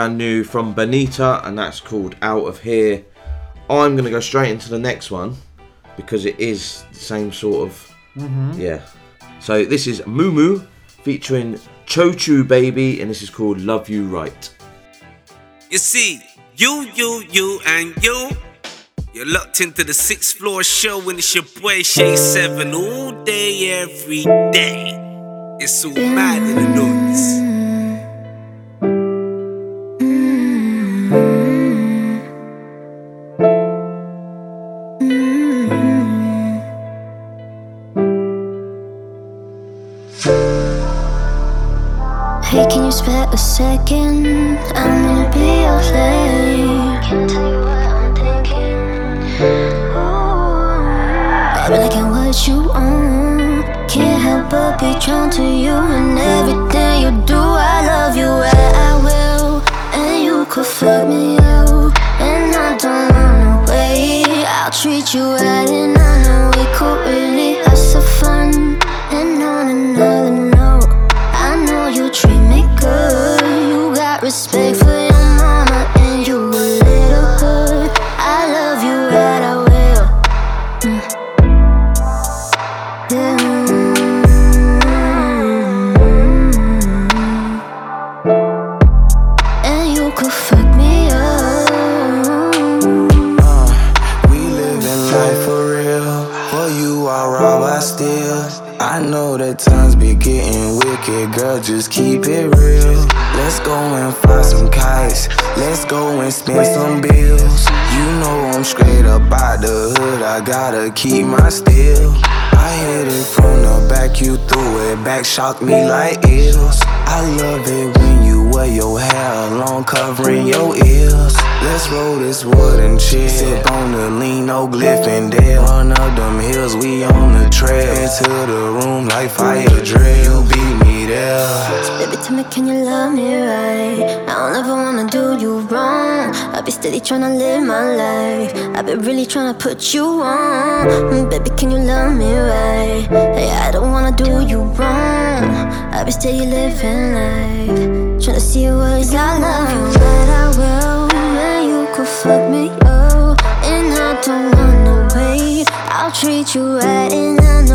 Brand new from Benita, and that's called Out of Here. I'm going to go straight into the next one because it is the same sort of. Mhm. Yeah. So this is Mumu featuring ChoChooBaby, and this is called Love You Right. You see, you, you, you, and you. You're locked into the sixth floor show, and it's your boy Shay Seven all day, every day. It's so mad in the noise. Steady tryna live my life. I've been really tryna put you on. Mm, Baby, can you love me right? Hey, I don't wanna do you wrong. I be steady living life. Tryna see what is I love you, right? I will. And you could fuck me up. And I don't wanna wait. I'll treat you right, and I know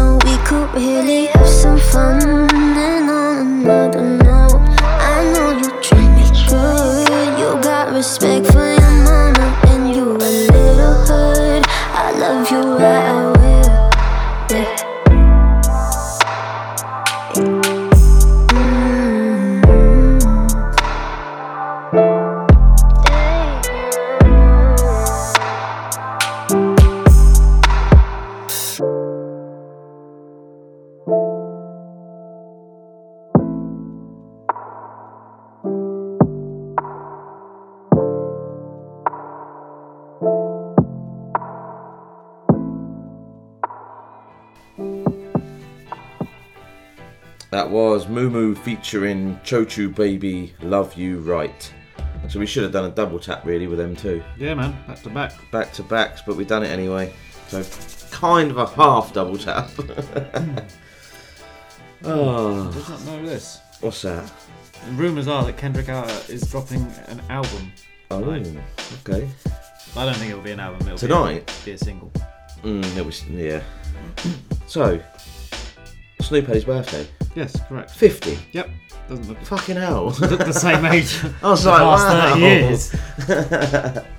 That was Mumu featuring ChoChooBaby Love You Right. So we should have done a double tap really with them too. Yeah, man, back to back. Back to backs, but we've done it anyway. So kind of a half double tap. oh, Does not know this. what's that? Rumours are that Kendrick is dropping an album. Oh, tonight. okay. I don't think it'll be an album. It'll Tonight? be a, be a single. Mm, it was yeah. So Snoop had his birthday. Yes, correct. Fifty. Yep. Doesn't look Fucking hell. Doesn't look the same age. I was the like, past wow. 30 years.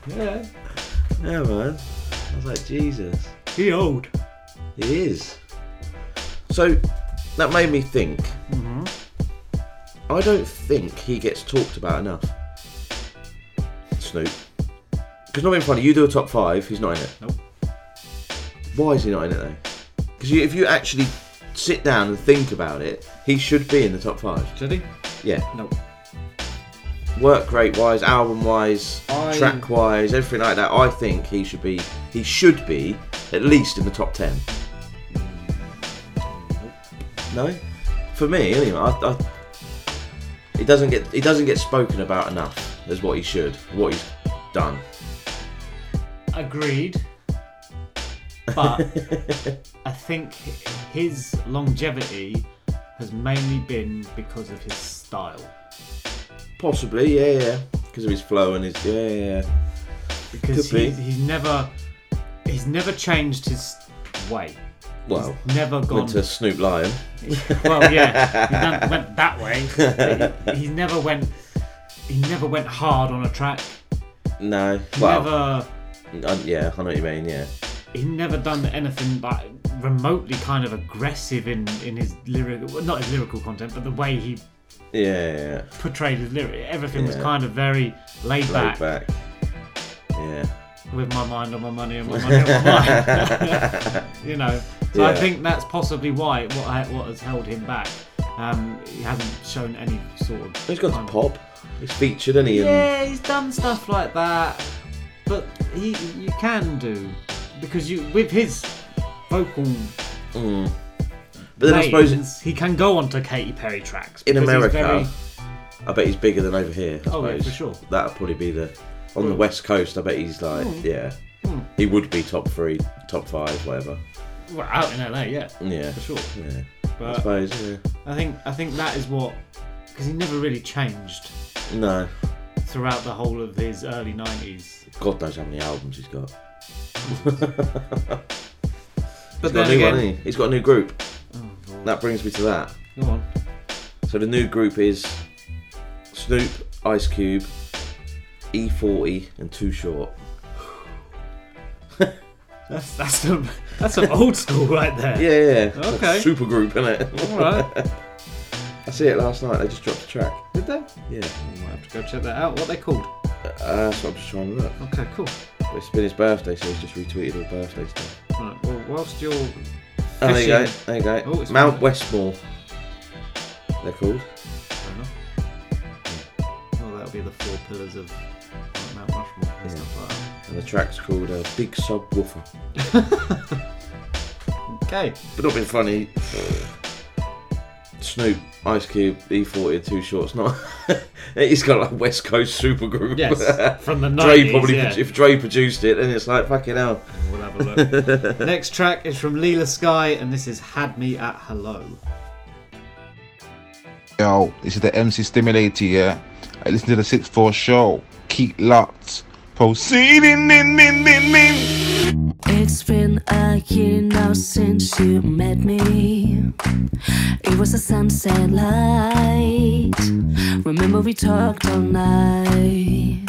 yeah. Yeah, man. I was like, Jesus. He old. He is. So that made me think. Mhm. I don't think he gets talked about enough. Snoop. Because not being funny, you do a top five, he's not in it. Nope. Why is he not in it though? Because if you actually sit down and think about it, he should be in the top five. Should he? Yeah. Nope. Work rate wise, album wise, I- track wise, everything like that. I think he should be. He should be at least in the top ten. No, for me anyway. I, I, he doesn't get he doesn't get spoken about enough as what he should, what he's done. Agreed. But I think his longevity has mainly been because of his style. Possibly, yeah, yeah, because of his flow and his yeah, yeah. Because Could be. he's never he's never changed his way. Well, he's never gone went to Snoop Lion. well, yeah, he done, went that way. He, he never went. He never went hard on a track. No, He well, never. uh, yeah, I know what you mean. Yeah, He never done anything like remotely kind of aggressive in in his lyric, well, not his lyrical content, but the way he yeah, yeah. yeah. portrayed his lyric. Everything was kind of very laid, Laid back, back. Yeah. with my mind on my money and my money on my mind. you know, so I think that's possibly why what I- what has held him back. Um, he hasn't shown any sort of. He's gone kind to pop. He's featured, hasn't he? Yeah, he's done stuff like that, but he you can do because you with his vocal Mm. But then I suppose lanes, he can go onto Katy Perry tracks in because he's America, very- I bet he's bigger than over here. I Oh, yeah, suppose. for sure. That'd probably be the on the west coast. I bet he's like, Hmm. yeah, Hmm. he would be top three, top five, whatever. well, out in LA, yeah, Yeah, for sure. Yeah, But I suppose. Yeah. I think I think that is what because he never really changed No, throughout the whole of his early nineties. God knows how many albums he's got. But he's got a new again- hasn't he? He's got a new group. Lord. that brings me to that. Go on. So the new group is Snoop, Ice Cube, E40, and Too Short. That's that's some that's some old school right there. Yeah, yeah. Okay. Super group, isn't it? All right. I see it last night. They just dropped a track. Did they? Yeah. I might have to go check that out. What they called? Uh, so I'm just trying to look. Okay, cool. It's been his birthday, so he's just retweeted all birthday stuff. Right, well, whilst you're Oh, there you go. There you go. Oh, it's Mount fine. Westmore. They're called. Fair enough. Well, that'll be the four pillars of Mount Rushmore and stuff like that. And the track's called uh, Big Subwoofer. Okay. But not being funny. Snoop, Ice Cube, E40, and Too Short's not. He's got like West Coast super group. Yes, from the Dre 90s, probably, yeah. if Dre produced it, then it's like fucking hell. We'll have a look. Next track is from Leelah Sky, and this is "Had Me at Hello." Yo, this is the MC Stimulator, yeah? I listen to the 6 4 show. Keep locked. Proceeding, in, in, in, in. It's been a year now since you met me. It was a sunset light. Remember we talked all night.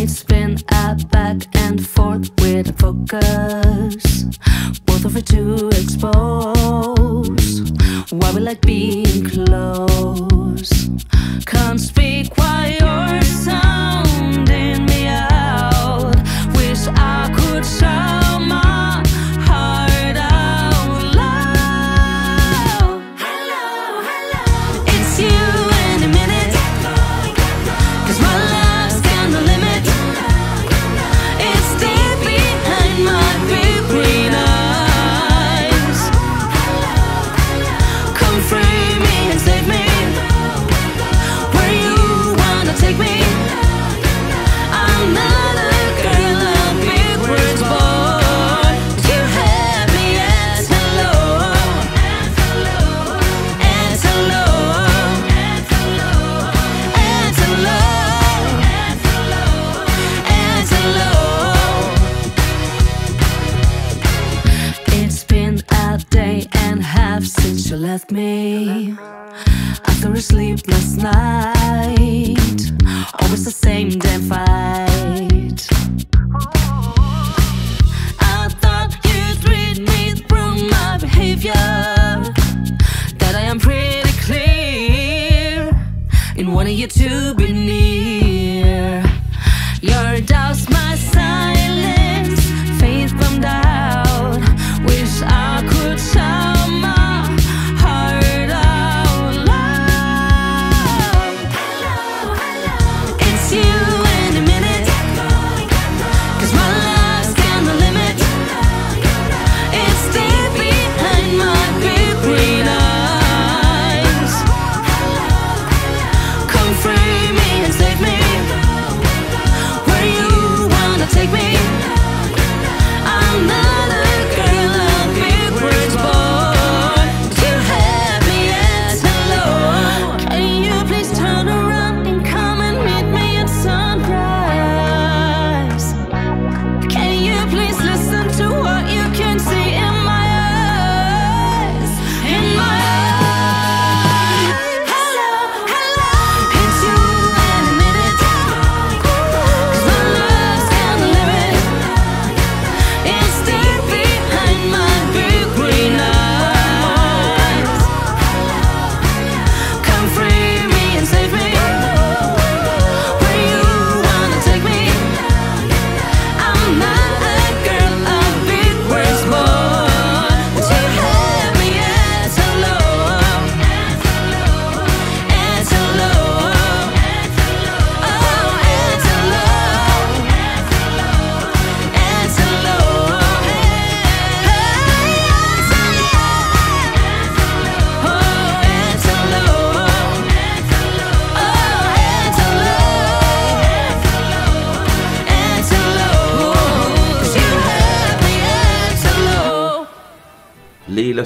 It's been a back and forth with a focus. Both of it to expose. Why we like being close. Can't speak while you're sounding me out. Wish I could shout left me. After a sleepless night, always the same damn fight. I thought you'd read me through my behavior. That I am pretty clear in wanting you to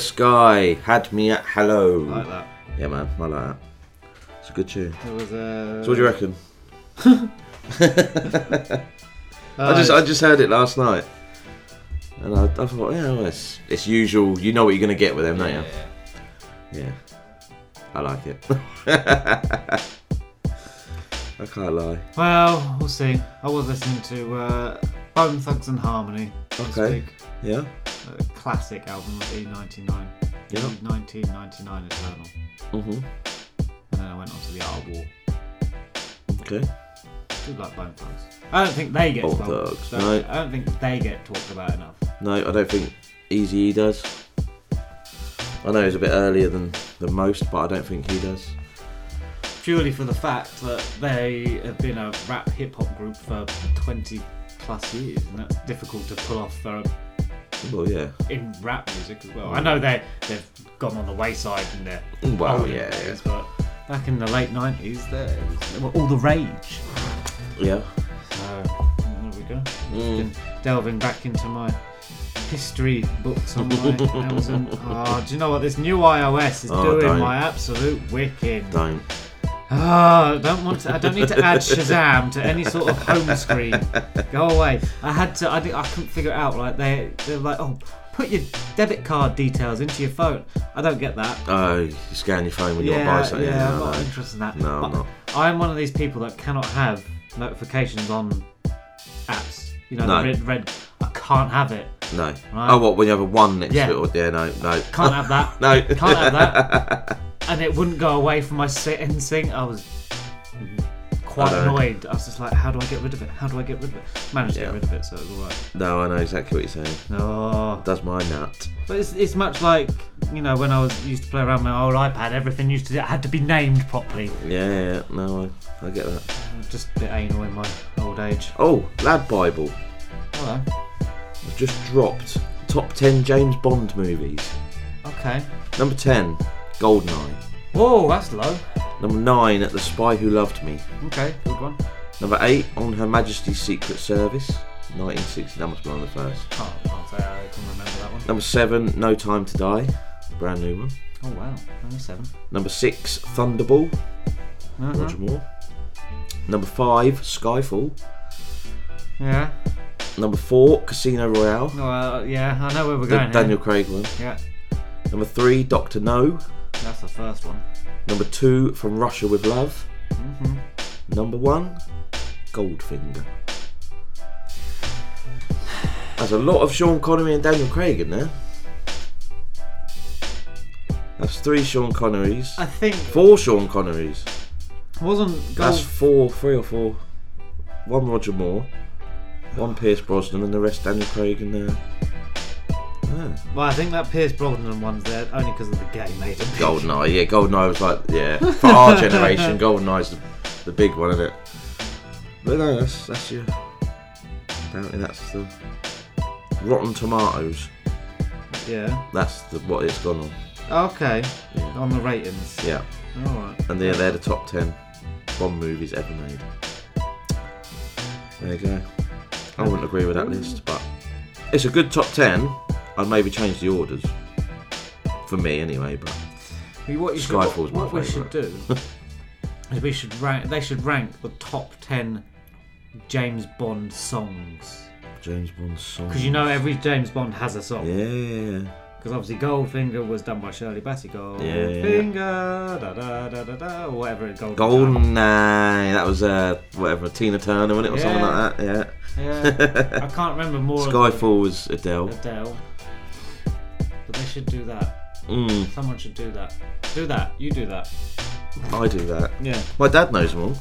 Sky had me at hello. Like that. Yeah, man, I like that. It's a good tune. It was uh, So what do you reckon? I just I just heard it last night, and I, I thought, yeah, well, it's it's usual. You know what you're gonna get with them, don't you? Yeah. yeah. I like it. I can't lie. Well, we'll see. I was listening to uh, Bone Thugs and Harmony Okay. week. Yeah. A classic album of E99. Yeah. E1999 Eternal. Mhm. And then I went on to the Art of War. Okay. do like Bone Thugs. I don't think they get Bone Thugs, don't- no. I don't think they get talked about enough. No, I don't think Easy E does. I know he's a bit earlier than, than most, but I don't think he does. Purely for the fact that they have been a rap hip hop group for 20 plus years, and that's difficult to pull off for Well, yeah. in rap music as well. I know they they've gone on the wayside in their Well, yeah, days, but back in the late 90s, they, they were all the rage. Yeah. So there we go. Mm. Delving back into my history books on my Amazon. Oh, do you know what this new iOS is Oh, doing? don't. My absolute wicked. Don't. Oh, I don't want to. I don't need to add Shazam to any sort of home screen. Go away. I had to. I, I couldn't figure it out. Like they, they're like, oh, put your debit card details into your phone. I don't get that. Oh, you scan your phone when you yeah, to buy something. yeah, no, I'm not no. interested in that. No, I'm not. I'm one of these people that cannot have notifications on apps. You know, No. the red, red. I can't have it. No. Right. Oh, what, when you have a one next Yeah. to it? Or, yeah, no, no. Can't have that. no. Can't have that. And it wouldn't go away from my sit and sing. I was quite I know. annoyed. I was just like, how do I get rid of it? How do I get rid of it? Managed to Yeah. get rid of it, so it was alright. no, I know exactly what you're saying. No. Does my nut. But it's, it's much like, you know, when I was used to play around with my old iPad, everything used to it had to be named properly. Yeah, yeah, yeah. no, I, I get that. Just a bit anal in my old age. Oh, Lad Bible. Hello. I've just dropped top 10 James Bond movies. Okay. Number 10, Goldeneye. Whoa, that's low. Number 9, The Spy Who Loved Me. Okay, good one. Number 8, On Her Majesty's Secret Service. 1960, that must be one of the first. Can't, can't say I can remember that one. Number 7, No Time to Die. Brand new one. Oh wow, number seven. Number 6, Thunderball. Mhm. Roger Moore. Number 5, Skyfall. Yeah. Number 4, Casino Royale. Uh, yeah, I know where we're The going. Daniel here. Craig one. Yeah, Number 3, Doctor No. That's the first one. Number 2, From Russia with Love. Mhm. Number 1, Goldfinger. There's a lot of Sean Connery and Daniel Craig in there. That's three Sean Connerys. I think Four Sean Connerys. wasn't That's four, three or four. One Roger Moore, one Pierce Brosnan, and the rest Daniel Craig in uh, ah, Well, I think that Pierce Brosnan one's there only because of the game made him. big. Goldeneye. Yeah, Goldeneye was like yeah for our generation. Goldeneye's the, the big one, isn't it? But no, that's that's your. Apparently, that's the Rotten Tomatoes. Yeah. That's the what it's gone on. Okay. On the ratings. Yeah. All right. And they're they're the top ten Bond movies ever made. There you go. I wouldn't agree with that list, but it's a good top ten. I'd maybe change the orders for me anyway. But We- What, you should, Skyfall's what, my what we should do is we should rank. They should rank the top ten James Bond songs James Bond song. because you know every James Bond has a song. Yeah. Because obviously Goldfinger was done by Shirley Bassey. Goldfinger, da da da da da, or whatever it Golden. Golden Eye. That was uh whatever Tina Turner, wasn't it, or something Yeah. like that? Yeah. Yeah. I can't remember more. of Skyfall was Adele. Adele. But they should do that. Mm. Someone should do that. Do that. You do that. I do that. Yeah. My dad knows them all.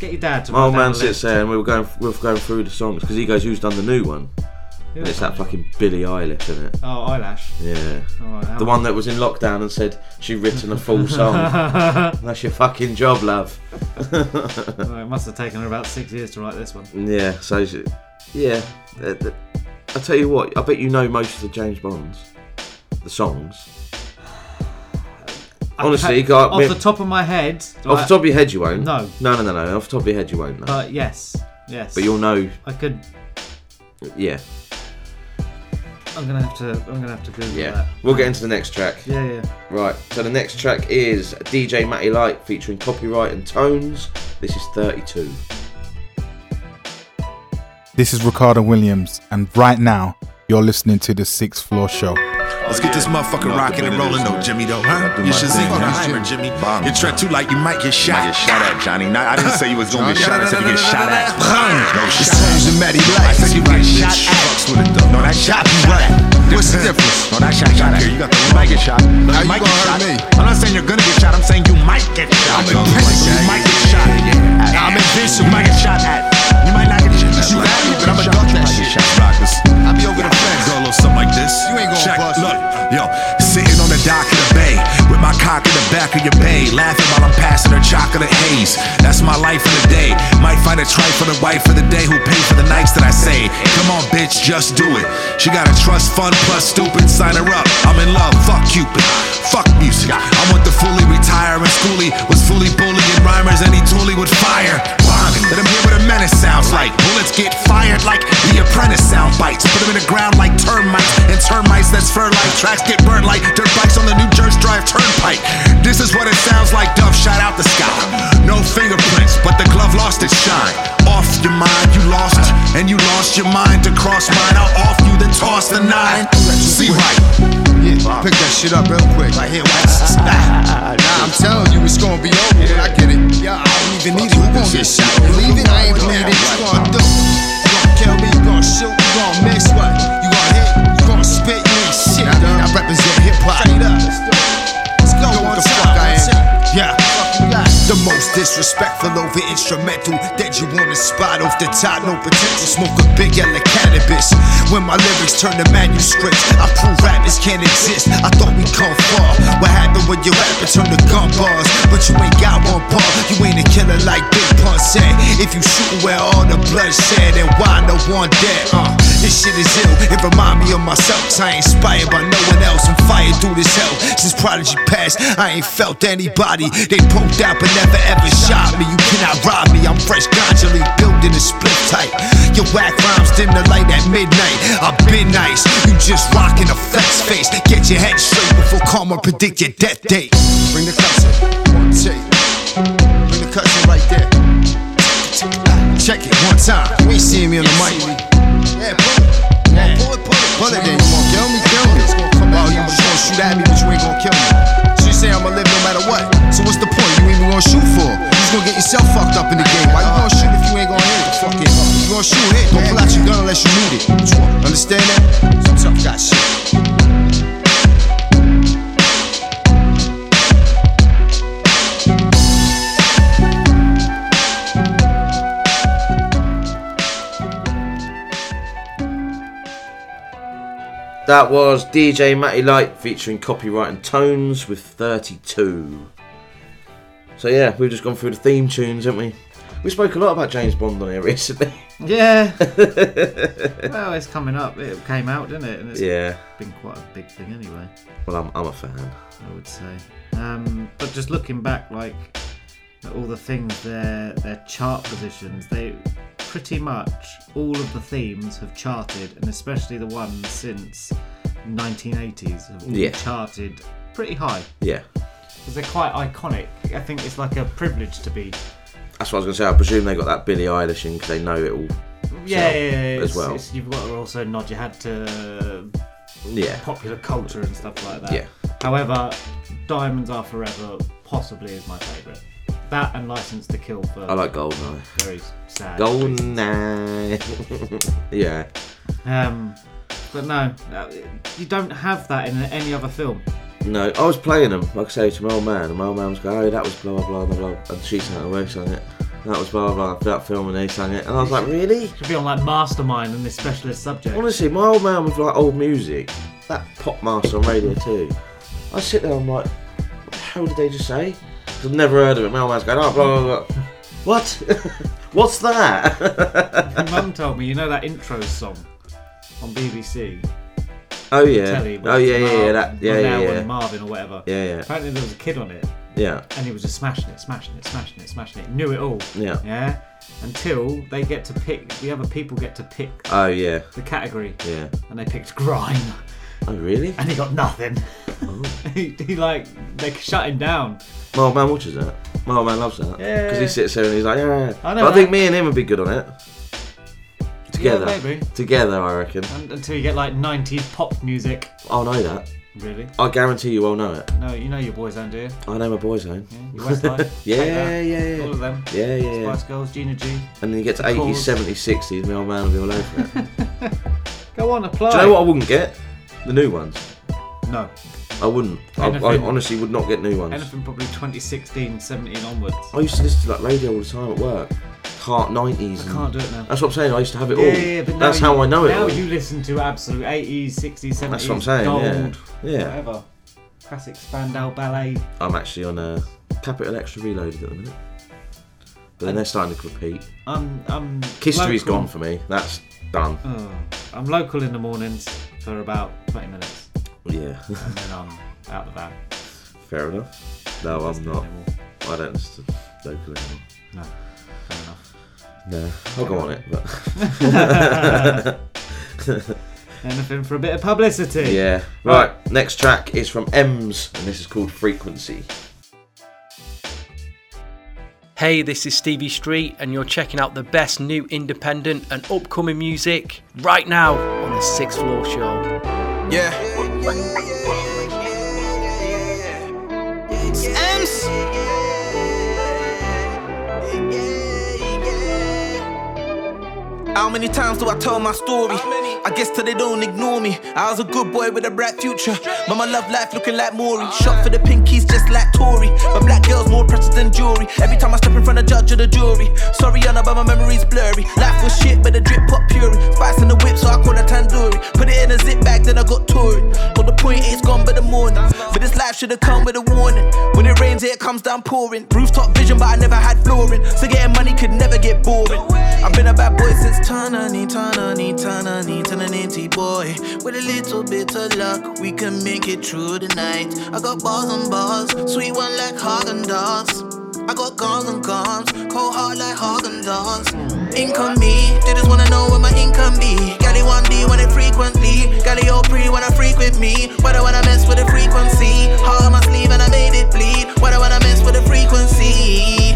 Get your dad to. My old man sits there and we were going we were going through the songs because he goes, "Who's done the new one?" And it's that fucking Billie Eilish, isn't it? Oh, eyelash. Yeah. How the one that was in lockdown and said she'd written a full song. That's your fucking job, love. Well, it must have taken her about six years to write this one. yeah. So she- yeah. I tell you what, I bet you know most of the James Bonds, the songs. Honestly, Okay, go off the top of my head. Off the top of your head, you won't. No. No, no, no, no. Off the top of your head, you won't. No. But yes, yes. But you'll know. I could. Yeah. I'm gonna have to. I'm gonna have to Google Yeah, that. we'll get into the next track. Yeah, yeah. Right, so the next track is DJ Mattylite featuring Copywrite and Tones. This is 32. This is Ricardo Williams, and right now you're listening to the Sixth Floor Show. Let's get this motherfucker rocking and rolling though, Jimmy though, huh? You should see Heimer, Jimmy. You tread too light, you might get shot. Get shot at, Johnny. Not, I didn't say you was gonna get shot. I said you get shot at. No shit. It's Matty Light. I said you might get shot at. Fucks with it though. No, that shot you right. What's the difference? No, that shot shot at. You got the you might get shot. How You might get shot. me? I'm not saying you're gonna get shot. I'm saying you might get shot. I'm invincible. You might get shot. I'm You might get shot at. You might not shot. You me, but I'ma duck that shit. Rockers. I be over the fence. Go a little something like this. You ain't gonna Check. bust Look, it. yo, sitting on the dock of the bay with my cock in the back of your bay, laughing while I'm passing her chocolate haze. That's my life for the day. Might find a tripe for the wife for the day who pay for the nights that I say. Come on, bitch, just do it. She got a trust fund plus stupid. Sign her up. I'm in love. Fuck Cupid. Fuck music. I want the fully retiring schoolie was fully bullying rhymers and he totally would fire. Let him hear what a menace sounds like. Bullets get fired like the apprentice sound bites. Put them in the ground like termites and termites that's fur like tracks get burned like dirt bikes on the New Jersey Drive Turnpike. This is what it sounds like. Dove shot out the sky. No fingerprints, but the glove lost its shine. Off your mind, you lost, and you lost your mind to cross mine. I'll off you, then toss the nine. See right. Yeah, pick that shit up real quick. Right here, nah, nah, I'm telling you, it's gonna be over. when I get it. Yeah, I don't even need it. Who gonna get shot? Believe it? I ain't it. You gonna do? You gonna kill me? You gonna shoot? You gonna miss what? You gonna hit? You gonna spit? You ain't shit. I, I represent hip hop. Let's go. What the fuck I am? Yeah. The most disrespectful over instrumental that you wanna spot off the top, no potential. Smoke a big yellow cannabis. When my lyrics turn to manuscripts, I prove rappers can't exist. I thought we come far. What happened when your rapper turned to gun bars? But you ain't got one bar. You ain't a killer like Big Pun said. If you shootin' where all the blood shed, then why no one dead? Uh, this shit is ill. It remind me of myself. 'cause I ain't inspired by no one else. I'm fired through this hell. Since Prodigy passed, I ain't felt anybody. They poked out but never ever shot me. You cannot rob me. I'm fresh leaf building a split type. Your whack rhymes dim the light at midnight. I've been nice. You just rocking a flex face. Get your head straight before karma predict your death date. Bring the cuts in. One take. Bring the cuts in right there. Check it one time. You ain't seeing me on the mic. Yeah, pull it. Yeah. Pull it, pull it, pull it. Then oh, you gonna kill me, kill me. Oh, you just gonna shoot at me, but you ain't gonna kill me. So you say I'ma live no matter what. So what's the point? You ain't even gonna shoot for? You just gonna get yourself fucked up in the game. Why you gonna shoot if you ain't gonna hit? Fuck it. You gonna shoot, hit. Don't pull out your gun unless you need it. Understand that? Some tough guy shit. That was DJ Mattylite featuring Copywrite and Tones with 32. So yeah, we've just gone through the theme tunes, haven't we? We spoke a lot about James Bond on here recently. Yeah. well, it's coming up. It came out, didn't it? And it's Yeah. been quite a big thing anyway. Well, I'm, I'm a fan. I would say. Um, but just looking back, like at all the things, their their chart positions, they pretty much all of the themes have charted, and especially the ones since 1980s have all Yeah. charted pretty high. Yeah. Because they're quite iconic. I think it's like a privilege to be. That's what I was going to say. I presume they got that Billie Eilish in because they know it all. Yeah, yeah, yeah, as it's- well. it's- you've got to also nod your head to Yeah. popular culture and stuff like that. Yeah. However, Diamonds Are Forever possibly is my favourite. That and License to Kill for I like Goldeneye. Very sad. Goldeneye. yeah. Um, but no, uh, you don't have that in any other film. No, I was playing them, like I say, to my old man, and my old man was going, oh, that was blah, blah, blah, blah. And she sang it, we sang it. That was blah, blah, blah, that film, and they sang it. And I was like, really? Should be on like Mastermind and this specialist subject. Honestly, my old man was like old music. That PopMaster on Radio 2. I sit there, and I'm like, what the hell did they just say? I've never heard of it. My old going, oh, blah, blah, blah. What? What's that? My mum told me, you know that intro song on BBC. Oh, yeah. Telly Oh, yeah, yeah, yeah. That, yeah, yeah, yeah. Marvin or whatever. Yeah, yeah. Apparently there was a kid on it. Yeah. And he was just smashing it, smashing it, smashing it, smashing it. Knew it all. Yeah. Yeah. until they get to pick. The other people get to pick Oh yeah. the category, Yeah. and they picked grime, Oh really? and he got nothing. Oh. he, he like they shut him down. My old man watches that. My old man loves that. Yeah. Because he sits there and he's like, yeah. I know But I think that. me and him would be good on it. Together. Yeah, maybe. Together, I reckon. And, until you get like 90s pop music. I'll know that. Really? I guarantee you, I'll know it. No, you know your boys don't do you? I know my boys own. Your Westlife. yeah, Take that. yeah, yeah. All of them. Yeah, yeah, yeah. Spice Girls, Gina G. And then you get to The 80s, Cause. 70s, 60s, my old man will be all over it. Go on, apply. Do you know what I wouldn't get? The new ones. No. I wouldn't. I, I honestly would not get new ones. Anything probably 2016, 17 onwards. I used to listen to that radio all the time at work. Heart 90s. I can't do it now. That's what I'm saying. I used to have it Yeah, all. yeah, yeah, but That's now how you- I know it Now you listen to absolute 80s, 60s, 70s, That's what I'm saying, gold, yeah. Yeah. whatever. Classic Spandau Ballet. I'm actually on a Capital Extra Reloaded at the minute. But then they're starting to compete. I'm, I'm History's local. gone for me. That's done. Oh, I'm local in the mornings for about 20 minutes. Yeah. and then I'm out the van. Fair enough. No, I'm not. I don't listen to local anymore. No, fair enough. No, I'll go on it, but. Anything for a bit of publicity. yeah. Right, next track is from Ems, and this is called Frequency. Hey, this is Stevie Street, and you're checking out the best new independent and upcoming music right now on the Sixth Floor Show. Yeah. It's Ems. How many times do I tell my story? I guess till they don't ignore me. I was a good boy with a bright future. But my love life looking like Maury. Shot for the pinkies just like Tory. But black girls more precious than jewelry. Every time I step in front of judge or the jury. Sorry, Anna, but my memory's blurry. Life was shit, but the drip pop puree. Spice in the whip, so I call it tandoori. Put it in a zip bag, then I got touring. But the point is gone by the morning. But this life should have come with a warning. When it rains, it comes down pouring. Rooftop vision, but I never had flooring. So getting money could never get boring. I've been a bad boy since Tanani, Tanani, Tanani, Tananity boy. With a little bit of luck, we can make it through the night. I got bars on bars, sweet one like Häagen-Dazs. I got guns and guns, cold heart like Häagen-Dazs. Income me, they just wanna know what my income be. Gally 1D when it frequently, Gally pre when I with me. Why do wanna mess with the frequency? Heart on my sleeve and I made it bleed. Why do wanna mess with the frequency?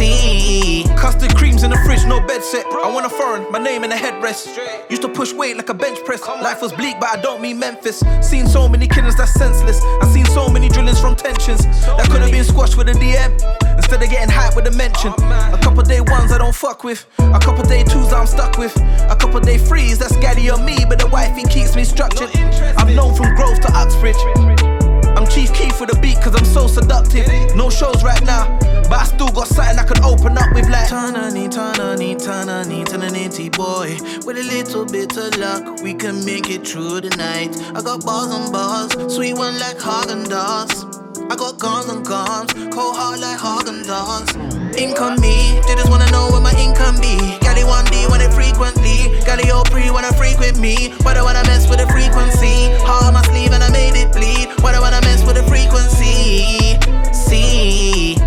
Custard creams in the fridge, no bed set. I want a foreign, my name in a headrest. Used to push weight like a bench press. Life was bleak, but I don't mean Memphis. Seen so many killings that's senseless. I seen so many drillings from tensions that could have been squashed with a DM. Instead of getting hyped with a mention. A couple day ones I don't fuck with. A couple day twos I'm stuck with. A couple day threes that's gaddy on me, but the wifey keeps me structured. I'm known from Grove to Uxbridge. Chief Keef with a beat cause I'm so seductive. No shows right now, but I still got something I could open up with like Tanani, Tanani, Tanani, Tananity boy. With a little bit of luck, we can make it through the night. I got bars on bars, sweet one like Häagen-Dazs. I got guns and guns, cold heart like Häagen-Dazs. Income me, they just wanna know what my income be. Gally 1D when it frequently, Gally pre when I frequent me. Why do I wanna mess with the frequency? Heart on my sleeve and I made it bleed. Why do I wanna mess with the frequency? See,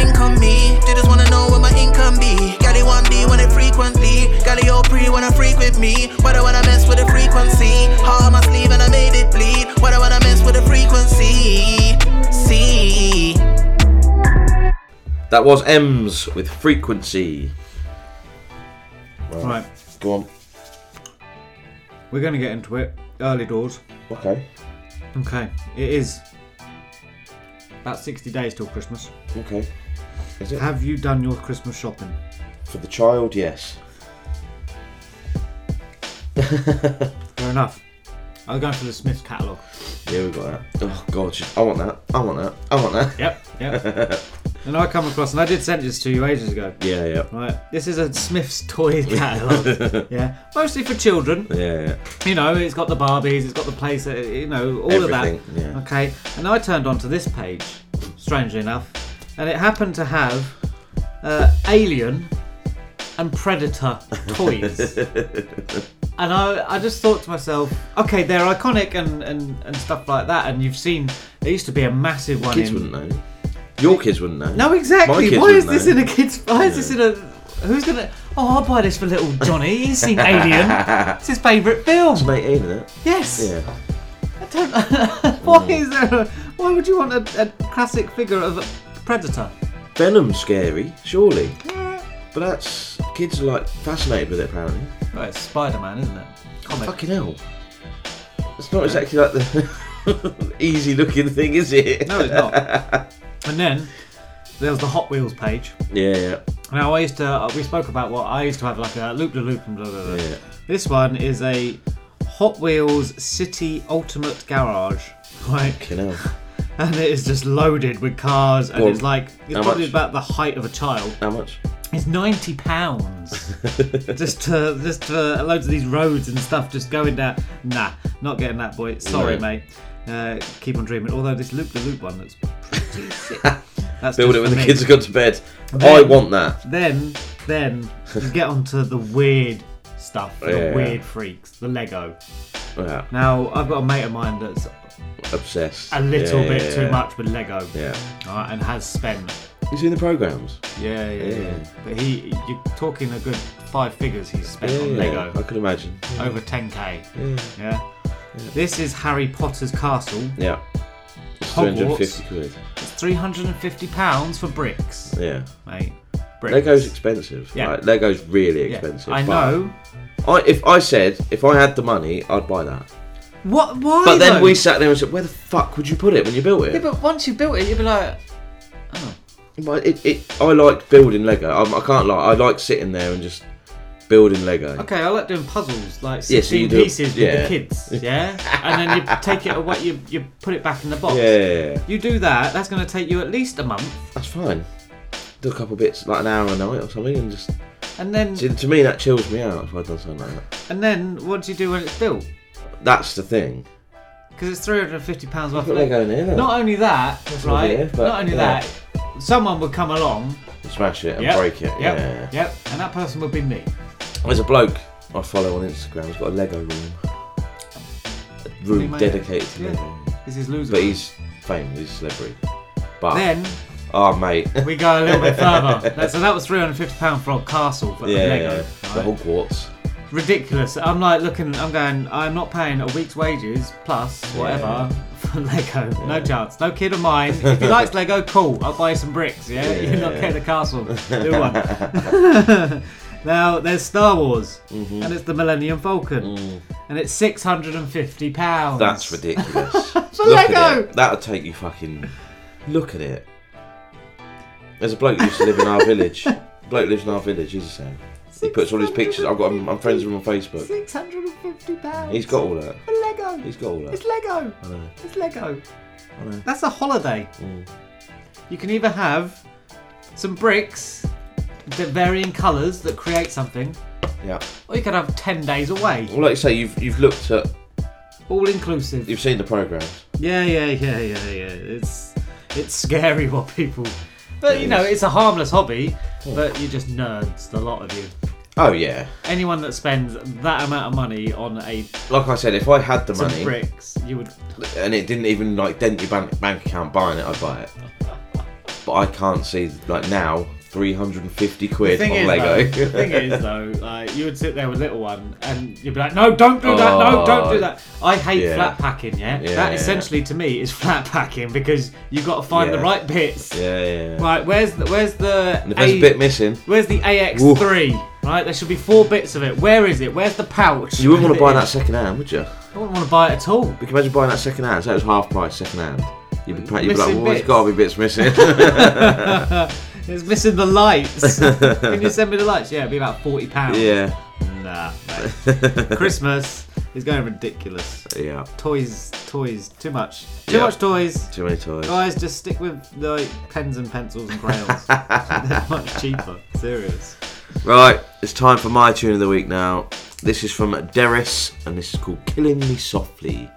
income me, they just wanna know what my income be. Gally 1D when it frequently, Gally pre when I frequent me. Why do I wanna mess with the frequency? Heart on my sleeve and I made it bleed. Why do I wanna mess with the frequency? See. That was Ems with Frequency. Right. Go on. We're going to get into it. Early doors. Okay. Okay. It is about 60 days till Christmas. Okay. Is it? Have you done your Christmas shopping? For the child, yes. Fair enough. I was going for the Smyths catalogue. Yeah, we got that. Oh god, I want that. I want that. I want that. Yep, yep. and I come across, and I did send this to you ages ago. Yeah, yeah. Right. This is a Smyths toy catalogue. yeah. Mostly for children. Yeah, yeah. You know, it's got the Barbies, it's got the place, uh, you know, all of Everything, that. yeah. Okay. And I turned onto this page, strangely enough, and it happened to have uh, Alien and Predator toys. And I, I just thought to myself, okay, they're iconic and, and, and stuff like that. And you've seen, there used to be a massive one Kids in. wouldn't know. Your kids wouldn't know. No, exactly. Why is this know. in a kid's? Why is this in a Who's gonna? Oh, I'll buy this for little Johnny. He's seen Alien. It's his favourite film. It's mate in it. Yes. Yeah. I don't. why mm. is there? A, why would you want a, a classic figure of a predator? Venom's scary, surely. But that's kids are like fascinated with it apparently. Well, it's Spider Man, isn't it? Comic. Fucking hell. It's not exactly like the easy looking thing, is it? No, it's not. And then there was the Hot Wheels page. yeah, yeah. Now I used to. uh, We spoke about what I used to have like a loop de loop and blah blah blah. Yeah. This one is a Hot Wheels City Ultimate Garage, right? Fucking hell. And it is just loaded with cars, and Well, it's like it's how probably much? about the height of a child. How much? It's ninety pounds just to just for loads of these roads and stuff just going down. Nah, not getting that boy. Sorry, No. mate. Uh, keep on dreaming. Although this loop the loop one looks pretty sick. That's Build just it when for the me. kids have gone to bed. I Then- want that. Then, then you get onto the weird stuff, the Yeah. weird freaks, the Lego. Yeah. Now I've got a mate of mine that's Obsessed. a little Yeah, bit yeah, too yeah. much with Lego. Yeah. Alright, and has spent. You in the programs? Yeah, yeah, yeah, Yeah. But he, you're talking a good five figures he's spent Yeah, on Lego. I can imagine. Over 10k. Yeah. Yeah. This is Harry Potter's castle. Yeah. It's Hogwarts. 350 quid. It's 350 pounds for bricks, Yeah. mate. Bricks. Lego's expensive. Yeah. Like, Lego's really Yeah, expensive. I know. I, if I said if I had the money, I'd buy that. What? Why? But then though? we sat there and said, "Where the fuck would you put it when you built it?" Yeah, but once you built it, you'd be like, oh, But it, it, I like building Lego. I, I can't lie. I like sitting there and just building Lego. okay, I like doing puzzles, like Yeah, so 16 you do- pieces with yeah. the kids, yeah? and then you take it away, you, you put it back in the box. Yeah, yeah, yeah. You do that, that's going to take you at least a month. That's fine. Do a couple bits, like an hour a night or something, and just. And then, See, to me, that chills me out if I'd done something like that. and then what do you do when it's built? That's the thing. Because it's 350 pounds worth Put of Lego in here, innit? Not only that, right? not but, not only yeah. that, someone would come along. Smash it and Yep, break it. Yep, Yeah. yep, and that person would be me. There's a bloke I follow on Instagram. He's got a Lego room. A He room made dedicated to. Lego. This is loser. But he's famous. He's a celebrity. But Then oh mate, we go a little bit further. That- so that was 350 pound for a castle for yeah, Lego. yeah. the right? Hogwarts. ridiculous. I'm like looking, I'm going, I'm not paying a week's wages plus whatever Lego. No chance. No kid of mine. If he likes Lego, cool. I'll buy you some bricks. Yeah, you're not Yeah. getting a castle. Do one. now there's Star Wars, Mm-hmm. and it's the Millennium Falcon, and it's six hundred and fifty pounds. Mm. That's ridiculous. For Look Lego! That'll take you fucking. Look at it. There's a bloke who used to live in our village. A bloke lives in our village. He's the same. He puts all his pictures. I've got. him- I'm friends with him on Facebook. Six hundred and fifty pounds. He's got all that. For Lego. He's got all that. It's Lego. I know. It's Lego. I know. That's a holiday. Mm. You can either have some bricks, the varying colours that create something, Yeah. or you could have 10 days away. Well, like you say, you've you've looked at. All inclusive. You've seen the programs. Yeah, yeah, yeah, yeah, yeah. It's it's scary what people. But you know, it's a harmless hobby, but you're just nerds, the lot of you. Oh yeah. Anyone that spends that amount of money on a Like I said, if I had the some money bricks, you would. and it didn't even like dent your bank, bank account buying it, I'd buy it. But I can't see like now 350 quid on Lego. Though, the thing is, though, like, you would sit there with little one, and you'd be like, "No, don't do that! No, don't do Oh, that!" I hate yeah. flat packing. Yeah, Yeah, that yeah, essentially to me is flat packing because you've got to find the Yeah. right bits. yeah, yeah. Right, where's the where's the And if there's a bit missing, Where's the AX3? Right, there should be four bits of it. Where is it? Where's the pouch? you wouldn't want to buy that second hand, would you? I wouldn't want to buy it at all. You can imagine buying that second hand. So it was half price second hand. You'd be, you'd be like, Missing well, there's bits. got to be bits missing. it's missing the lights. Can you send me the lights? Yeah, it'd be about forty pounds. yeah, Nah, mate. Christmas is going ridiculous. yeah. Toys, toys, too much. Too Yeah. much toys. Too many toys. Guys, just stick with like pens and pencils and crayons. They're much cheaper. Serious. Right, it's time for my tune of the week now. This is from Derhys, and this is called "Killing Me Softly."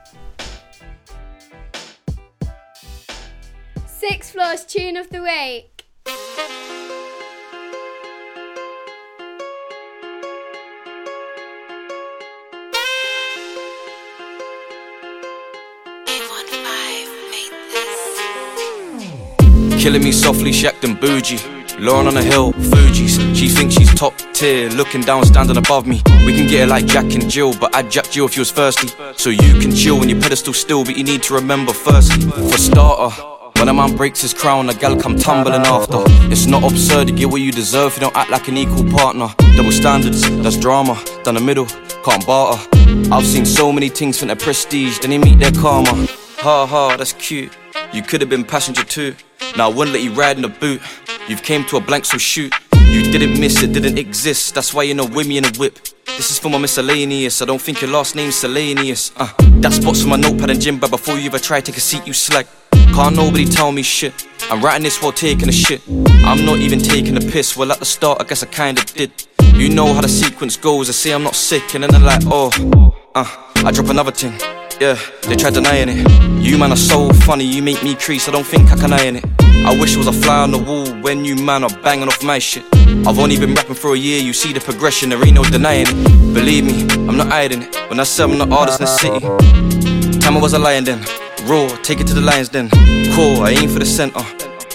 Six Floors Tune of the Week. Killing me softly, shacked and bougie. Lauren on the hill, Fuji's. She thinks she's top tier, looking down, standing above me. We can get it like Jack and Jill, but I'd Jack Jill if you was thirsty. So you can chill when your pedestal still, but you need to remember firstly. For starter, when a man breaks his crown, a gal come tumbling after. It's not absurd, you get what you deserve, you don't act like an equal partner. Double standards, that's drama. Down the middle, can't barter. I've seen so many things from their prestige, then they meet their karma. Ha ha, that's cute. You could have been passenger too. Now I wouldn't let you ride in the boot. You've came to a blank, so shoot. You didn't miss it, didn't exist. That's why you're not with me in a whip. This is for my miscellaneous. I don't think your last name's Selenius. Uh, that spot's for my notepad and gym bag before you ever try to take a seat, you slag. Can't nobody tell me shit. I'm writing this while taking a shit. I'm not even taking a piss. Well, at the start, I guess I kinda did. You know how the sequence goes. I say I'm not sick, and then they're like, oh, uh, I drop another thing. Yeah, they try denying it. You man are so funny, you make me crease. I don't think I can iron it. I wish it was a fly on the wall when you man are banging off my shit. I've only been rapping for a year, you see the progression, there ain't no denying it. Believe me, I'm not hiding it. When I say I'm the artist in the city, time I was a lion then. Raw, take it to the lions then. Core, I aim for the center.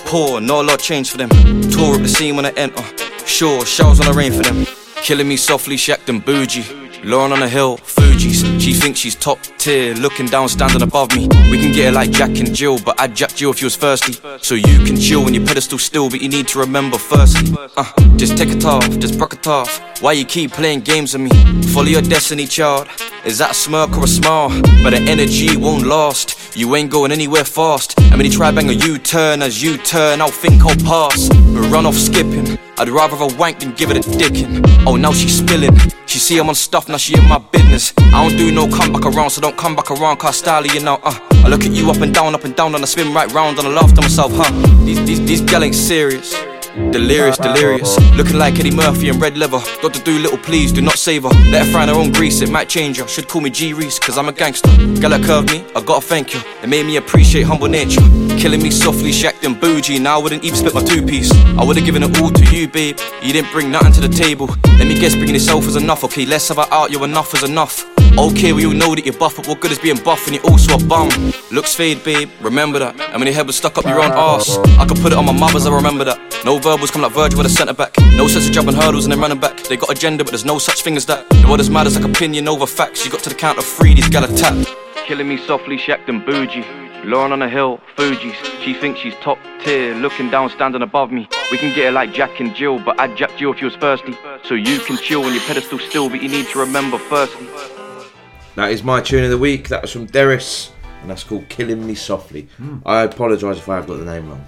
Poor, not a lot change for them. Tore up the scene when I enter. Sure, showers on the rain for them. Killing me softly, she acting bougie. Lauren on the hill, Fuji's. She thinks she's top tier, looking down, standing above me. We can get it like Jack and Jill, but I'd Jack Jill if you was thirsty. So you can chill when your pedestal still, but you need to remember firstly. Uh, just take it off, just broke it off. Why you keep playing games with me? Follow your destiny, child. Is that a smirk or a smile? But the energy won't last. You ain't going anywhere fast. I mean, you try bang a U-turn as you turn, I'll think I'll pass. But run off skipping. I'd rather have a wank than give it a dickin'. Oh, now she's spilling. She see I'm on stuff, now she in my business. I don't do no comeback around, so don't come back around, cause style you know. Uh, I look at you up and down, up and down, and I spin right round, and I laugh to myself, huh? These, these, these gal ain't serious. Delirious, delirious. Looking like Eddie Murphy in red leather. Got to do little please, do not save her. Let her find her own grease, it might change her. Should call me G Reese, cause I'm a gangster. Gal that curved me, I gotta thank you. It made me appreciate humble nature. Killing me softly, shacked and bougie. Now I wouldn't even split my two piece. I would've given it all to you, babe. You didn't bring nothing to the table. Let me guess, bringing yourself is enough. Okay, less of it out, you're enough is enough. Okay, we all know that you're buff, but what good is being buff when you're also a bum? Looks fade, babe, remember that. And when your head was stuck up your own ass, I could put it on my mother's, I remember that. No verbals come like Virgil with a centre back. No sense of jumping hurdles and then running back. They got agenda, but there's no such thing as that. The world is mad as like opinion over facts. You got to the count of three, these gal attack. Killing me softly, shacked and bougie. Lauren on the hill, Fuji's. She thinks she's top tier, looking down, standing above me. We can get it like Jack and Jill, but I'd Jack Jill if you was thirsty. So you can chill when your pedestal still, but you need to remember firstly. That is my tune of the week. That was from Derhys, and that's called "Killing Me Softly." Hmm. I apologise if I have got the name wrong,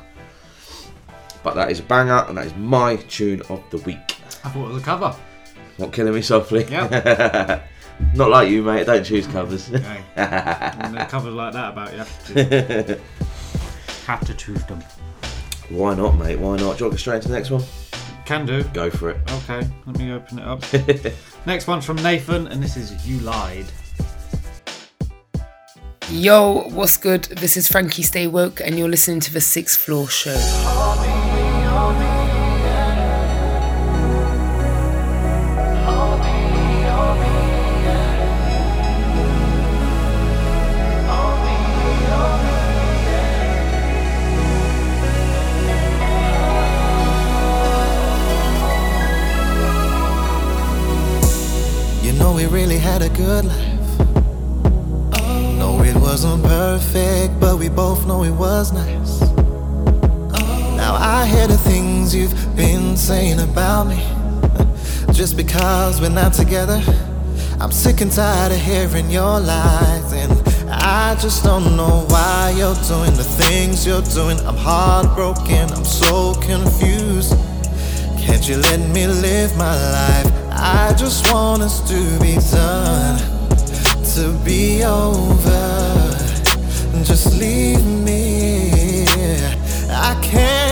but that is a banger, and that is my tune of the week. I thought it was a cover. Not killing me softly. Yep. Not like you, mate. Don't choose covers. There covers like that about you, have to, have to choose them. Why not, mate? Why not? Do you want to go straight into the next one? Can do. Go for it. Okay, let me open it up. Next one's from Nxthxn, and this is You Lied. Yo, what's good? This is Frankie Stay Woke, and you're listening to the Sixth Floor Show. You know we really had a good life. Wasn't perfect, but we both know it was nice. Now I hear the things you've been saying about me. Just because we're not together, I'm sick and tired of hearing your lies. And I just don't know why you're doing the things you're doing. I'm heartbroken, I'm so confused. Can't you let me live my life? I just want us to be done, to be over. Just leave me. I can't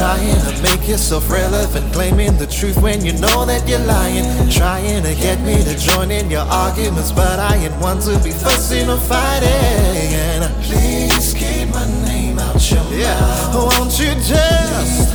trying to make yourself relevant, claiming the truth when you know that you're lying. Trying to get me to join in your arguments, but I ain't one to be fussing or fighting. Please keep my name out your mouth. Won't you just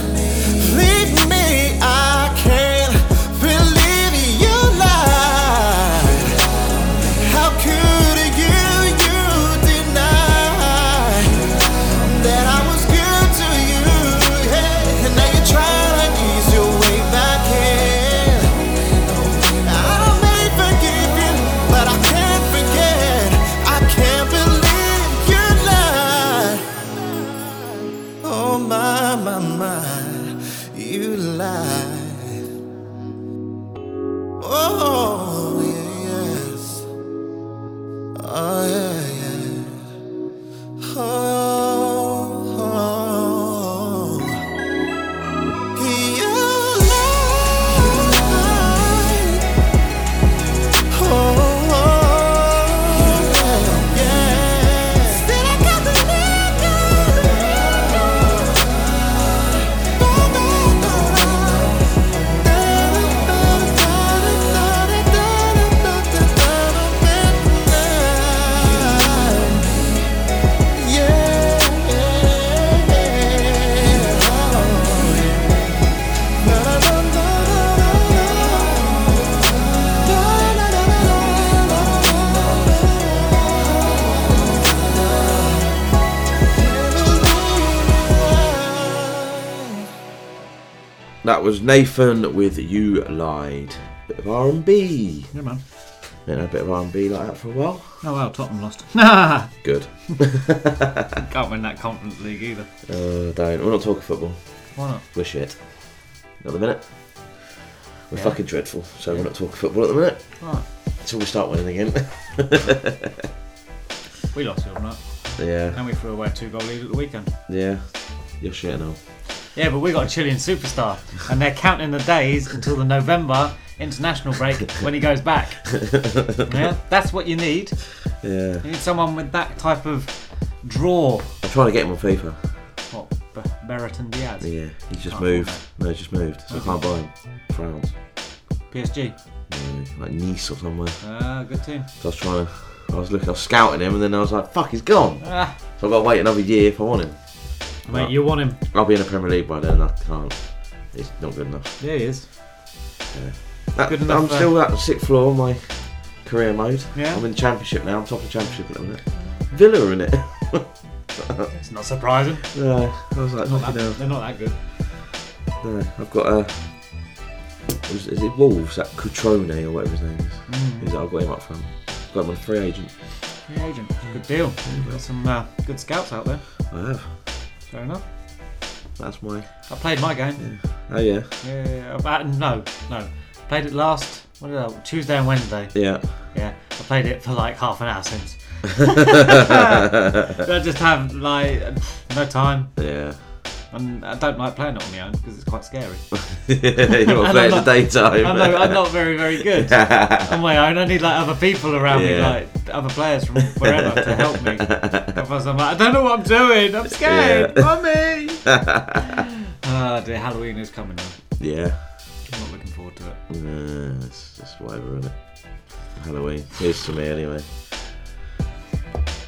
was Nxthxn with "You Lied." Bit of R and B. Yeah, man. Know, a bit of R and B like that for a while. Oh well, Tottenham lost. Good. Can't win that Conference League either. Uh, don't. We're not talking football. Why not? We're shit. Not the minute. We're Yeah. fucking dreadful, so we're not talking football at the minute. Right. Until we start winning again. We lost the other night. yeah. And we threw away a two goal lead at the weekend. Yeah. You're shit now. Yeah, but we got a Chilean superstar, and they're counting the days until the November international break when he goes back. yeah, that's what you need. Yeah. You need someone with that type of draw. I'm trying to get him on FIFA. What, B- Brereton Diaz? Yeah. He's just Can't moved. No, he's just moved. So I can't buy him. France. PSG. Yeah, like Nice or somewhere. Ah, good team. So I was trying to. I was looking. I was scouting him, and then I was like, "Fuck, he's gone." Ah. So I've got to wait another year if I want him. Mate, you want him. I'll be in the Premier League by then. I can't. He's not good enough. Yeah, he is. That- Good enough, I'm uh, still at the sixth floor of my career mode. Yeah. I'm in the Championship now. I'm top of the Championship at the minute. Villa are in it. It's not surprising. No, I was like, Not fucking that- hell. they're not that good. No, I've got a. Is, is it Wolves? That Cutrone or whatever his name is. Mm. Is that I've got him up front. Got him on a free agent. Free agent. Good deal. Got some uh, good scouts out there. I have. Fair enough. That's my. I played my game. Oh yeah. Yeah, yeah, yeah. Uh, no, no. Played it last what did I, Tuesday and Wednesday. Yeah. Yeah. I played it for like half an hour since. I just have like no time. Yeah. And I don't like playing it on my own because it's quite scary. you want to play I'm in the not- daytime. I know I'm not very very good on my own. I need like other people around me, Yeah. like other players from wherever to help me. Otherwise I'm like, I don't know what I'm doing. I'm scared, Yeah. mummy. Ah, dear, Halloween is coming now. Yeah. I'm not looking forward to it. Yeah, it's just whatever, isn't it? Halloween. Here's to me anyway.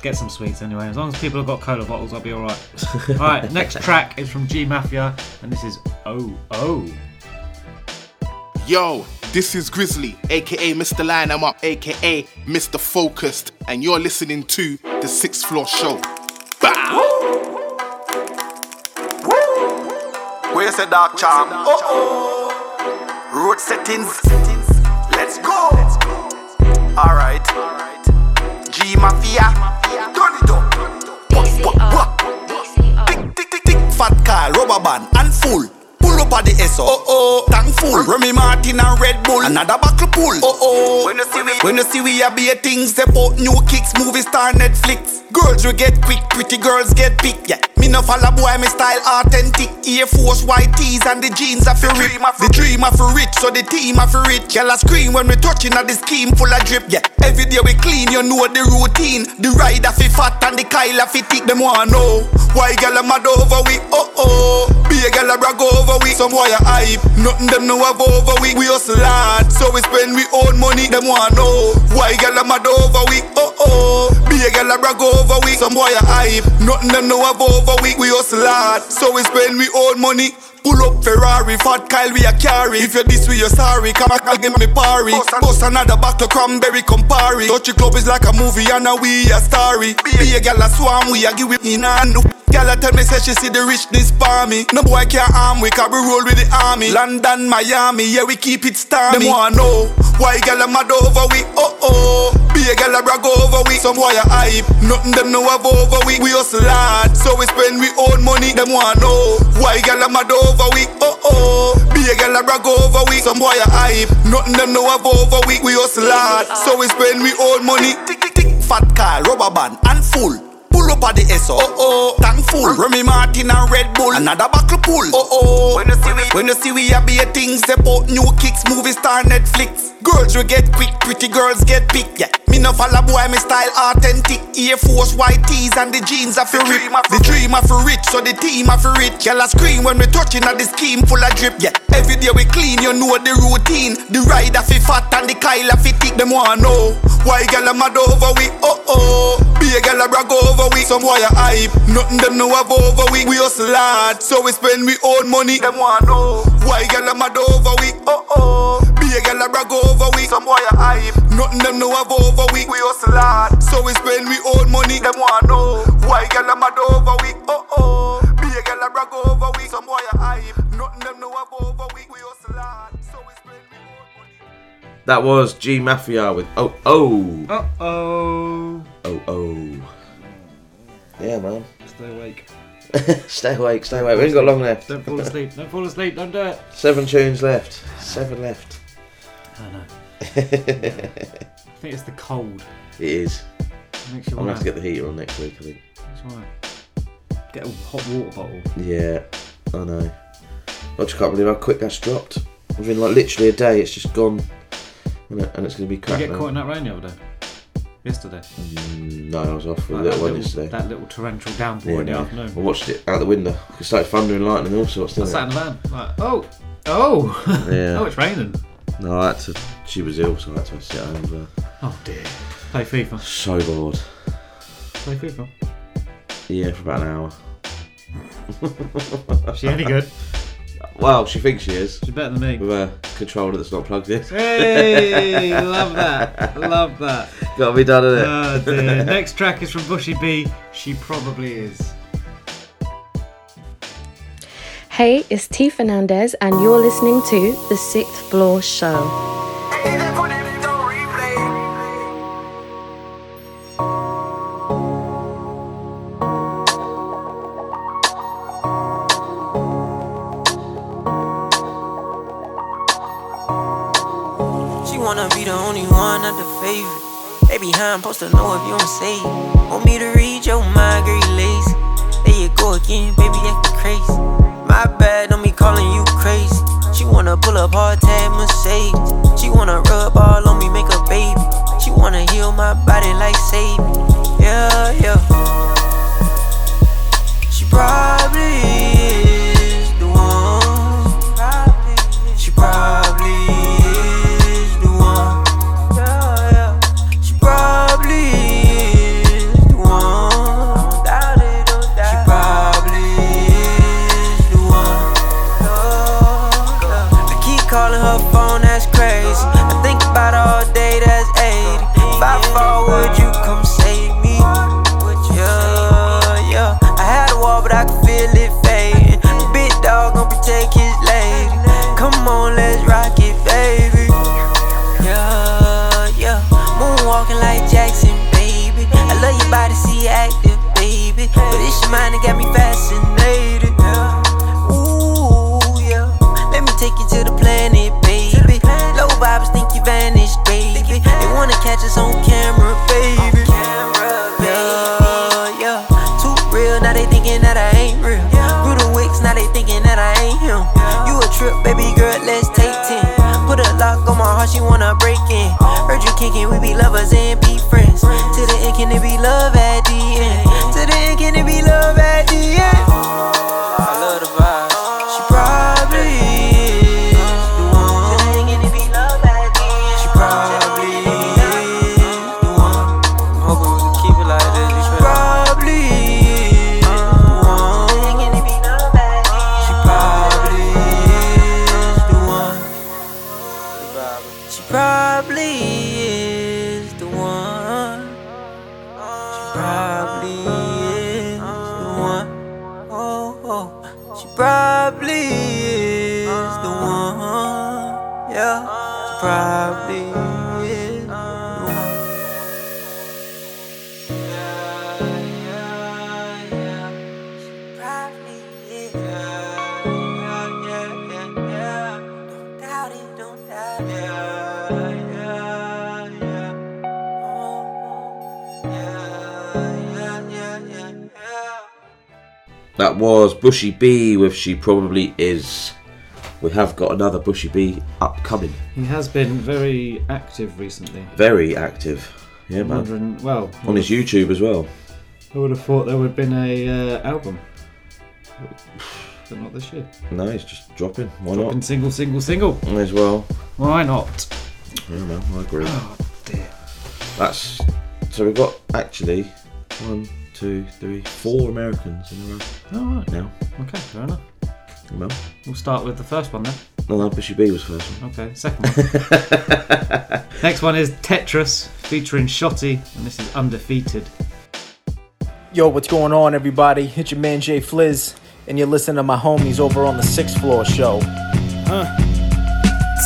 Get some sweets anyway. As long as people have got cola bottles, I'll be alright. alright, next track is from G Maffiah, and this is Oh Oh. Yo, this is Grizzly, aka Mr. Line I'm Up, aka Mr. Focused, and you're listening to the Sixth Floor Show. Where's the dark charm? Oh oh. Road settings. Let's go. Alright. G Maffiah. Turn it up. Tick, tick, tick. Fat car, rubber band, and full. Up at the SO. Oh oh. Thankful. Remy Martin and Red Bull. Another buckle pull. Oh oh. When you see we, when you see we are be things, they put new kicks, movie star Netflix. Girls we get quick, pretty girls get picked. Yeah. Me no follow boy, me style authentic. Air Force white tees and the jeans are for rip. The dream of for rich, so the team are for rich. Girl a scream when we touching at the scheme full of drip. Yeah. Every day we clean, you know the routine. The rider fi fat and the Kyle fi thick. Them wanna know why girl a mad over we. Oh oh. Be a gal a brag over we. Some boy a hype. Nothing them know have over we. We hustle hard, so we spend we own money. Them want know why gal a mad over we. Oh oh. Be a gal a brag over we. Some boy a hype. Nothing them know have over we. We hustle hard, so we spend we own money. Pull up Ferrari, fat Kyle we a carry. If you this with you're sorry, come back and give me party. Bust another back to cranberry Campari. Touchy club is like a movie and now we a story. Be a gal a swarm, we a give it in and Gal a tell me say she see the richness for me. No boy can't harm we, cause we roll with the army. London, Miami, yeah we keep it stormy. Them wanna know why gal a mad over we. Oh oh, be a gal a brag over we. Some boy a hype, nothing them know have over we. We hustle hard, so we spend we own money. Them wanna know why gal a mad over we. Oh oh, be a gal a brag over we. Some boy a hype, nothing them know have over we. We hustle hard, so we spend we own money. Tick tick tick, fat car, rubber band and full. At the SO. Oh oh, thankful. Remy Martin and Red Bull. Another buckle pull. Oh oh. When you see we, when you see we a be a things about new kicks, movie star Netflix. Girls we get quick, pretty girls get picked. Yeah. Me no follow boy, me style authentic. Air Force white tees and the jeans are for rip. The dream are for rich, so the team are for rich. Y'all a scream when we touching at the scheme full of drip. Yeah. Every day we clean, you know the routine. The ride a fi fat and the Kyle fi thick. Them wanna know why gal a mad over we. Oh oh. Be a gal a brag over we. Some boy a hype. Nothing them know have over we. We hustle hard, so we spend we own money. Them wanna know why gal a mad over we. Oh oh. Be a gal a brag over we. Some boy a hype. Nothing them know have over we. We hustle hard, so we spend we own money. Them wanna know why gal a mad over we. Oh oh. Be a gal a brag over we. Some boy a hype. Nothing them know have over we. We hustle hard, so we spend we own money. That was G Maffiah with Oh Oh. Uh oh. Oh oh. Yeah, man. Stay awake. stay awake, stay awake. We ain't got long left. Don't fall asleep. Don't fall asleep. Don't do it. Seven tunes left. Seven left. I know. I think it's the cold. It is. I'm gonna have to get the heater on next week, I think. That's right. Get a hot water bottle. Yeah, I know. I just can't believe how quick that's dropped. Within like literally a day, it's just gone. And it's going to be Did crap you get now. caught in that rain the other day? Yesterday. Mm, no, I was off a Like little that one little- yesterday. That little torrential downpour Yeah, in the no. afternoon. I watched it out the window. It started thundering, lightning and all sorts. I Didn't sat in the van. Like, oh, oh, Yeah. oh, it's raining. No, I had to. She was ill, so I had to sit home. But Oh dear. Play FIFA. so bored. Play FIFA. Yeah, for about an hour. She any good? Well, she thinks she is. She's better than me. With a controller that's not plugged in. Hey, love that. Love that. Got to be done, isn't it? Oh dear. Next track is from Bushy B. She probably is. Hey, it's T Fernandez, and you're listening to The Sixth Floor Show. Only one, not the favorite. Baby, how I'm supposed to know if you don't say it? Want me to read your mind, girl, you lazy. There you go again, baby, acting crazy. My bad, don't be calling you crazy. She wanna pull up hard tag Mercedes. She wanna rub all on me, make a baby. She wanna heal my body like save me. Yeah, yeah. She probably Bushy B with She Probably Is. We have got another Bushy B upcoming. He has been very active recently. Very active. Yeah, I'm man. well, on his YouTube as well. I would have thought there would have been a uh, album, but not this year. No, he's just dropping. Why Dropping single, single, single. not? May as well. Why not? Yeah, man, I agree. Oh dear. That's so we've got actually one, two, three, four Americans in a row All right. now. Okay, fair enough. Remember? We'll start with the first one then. No, no, Bushy B was first one. Okay, second one. Next one is Tetrus featuring Shottie, and this is Undefeated. Yo, what's going on, everybody? It's your man Jay Fliz, and you're listening to my homies over on the Sixth Floor Show. Uh.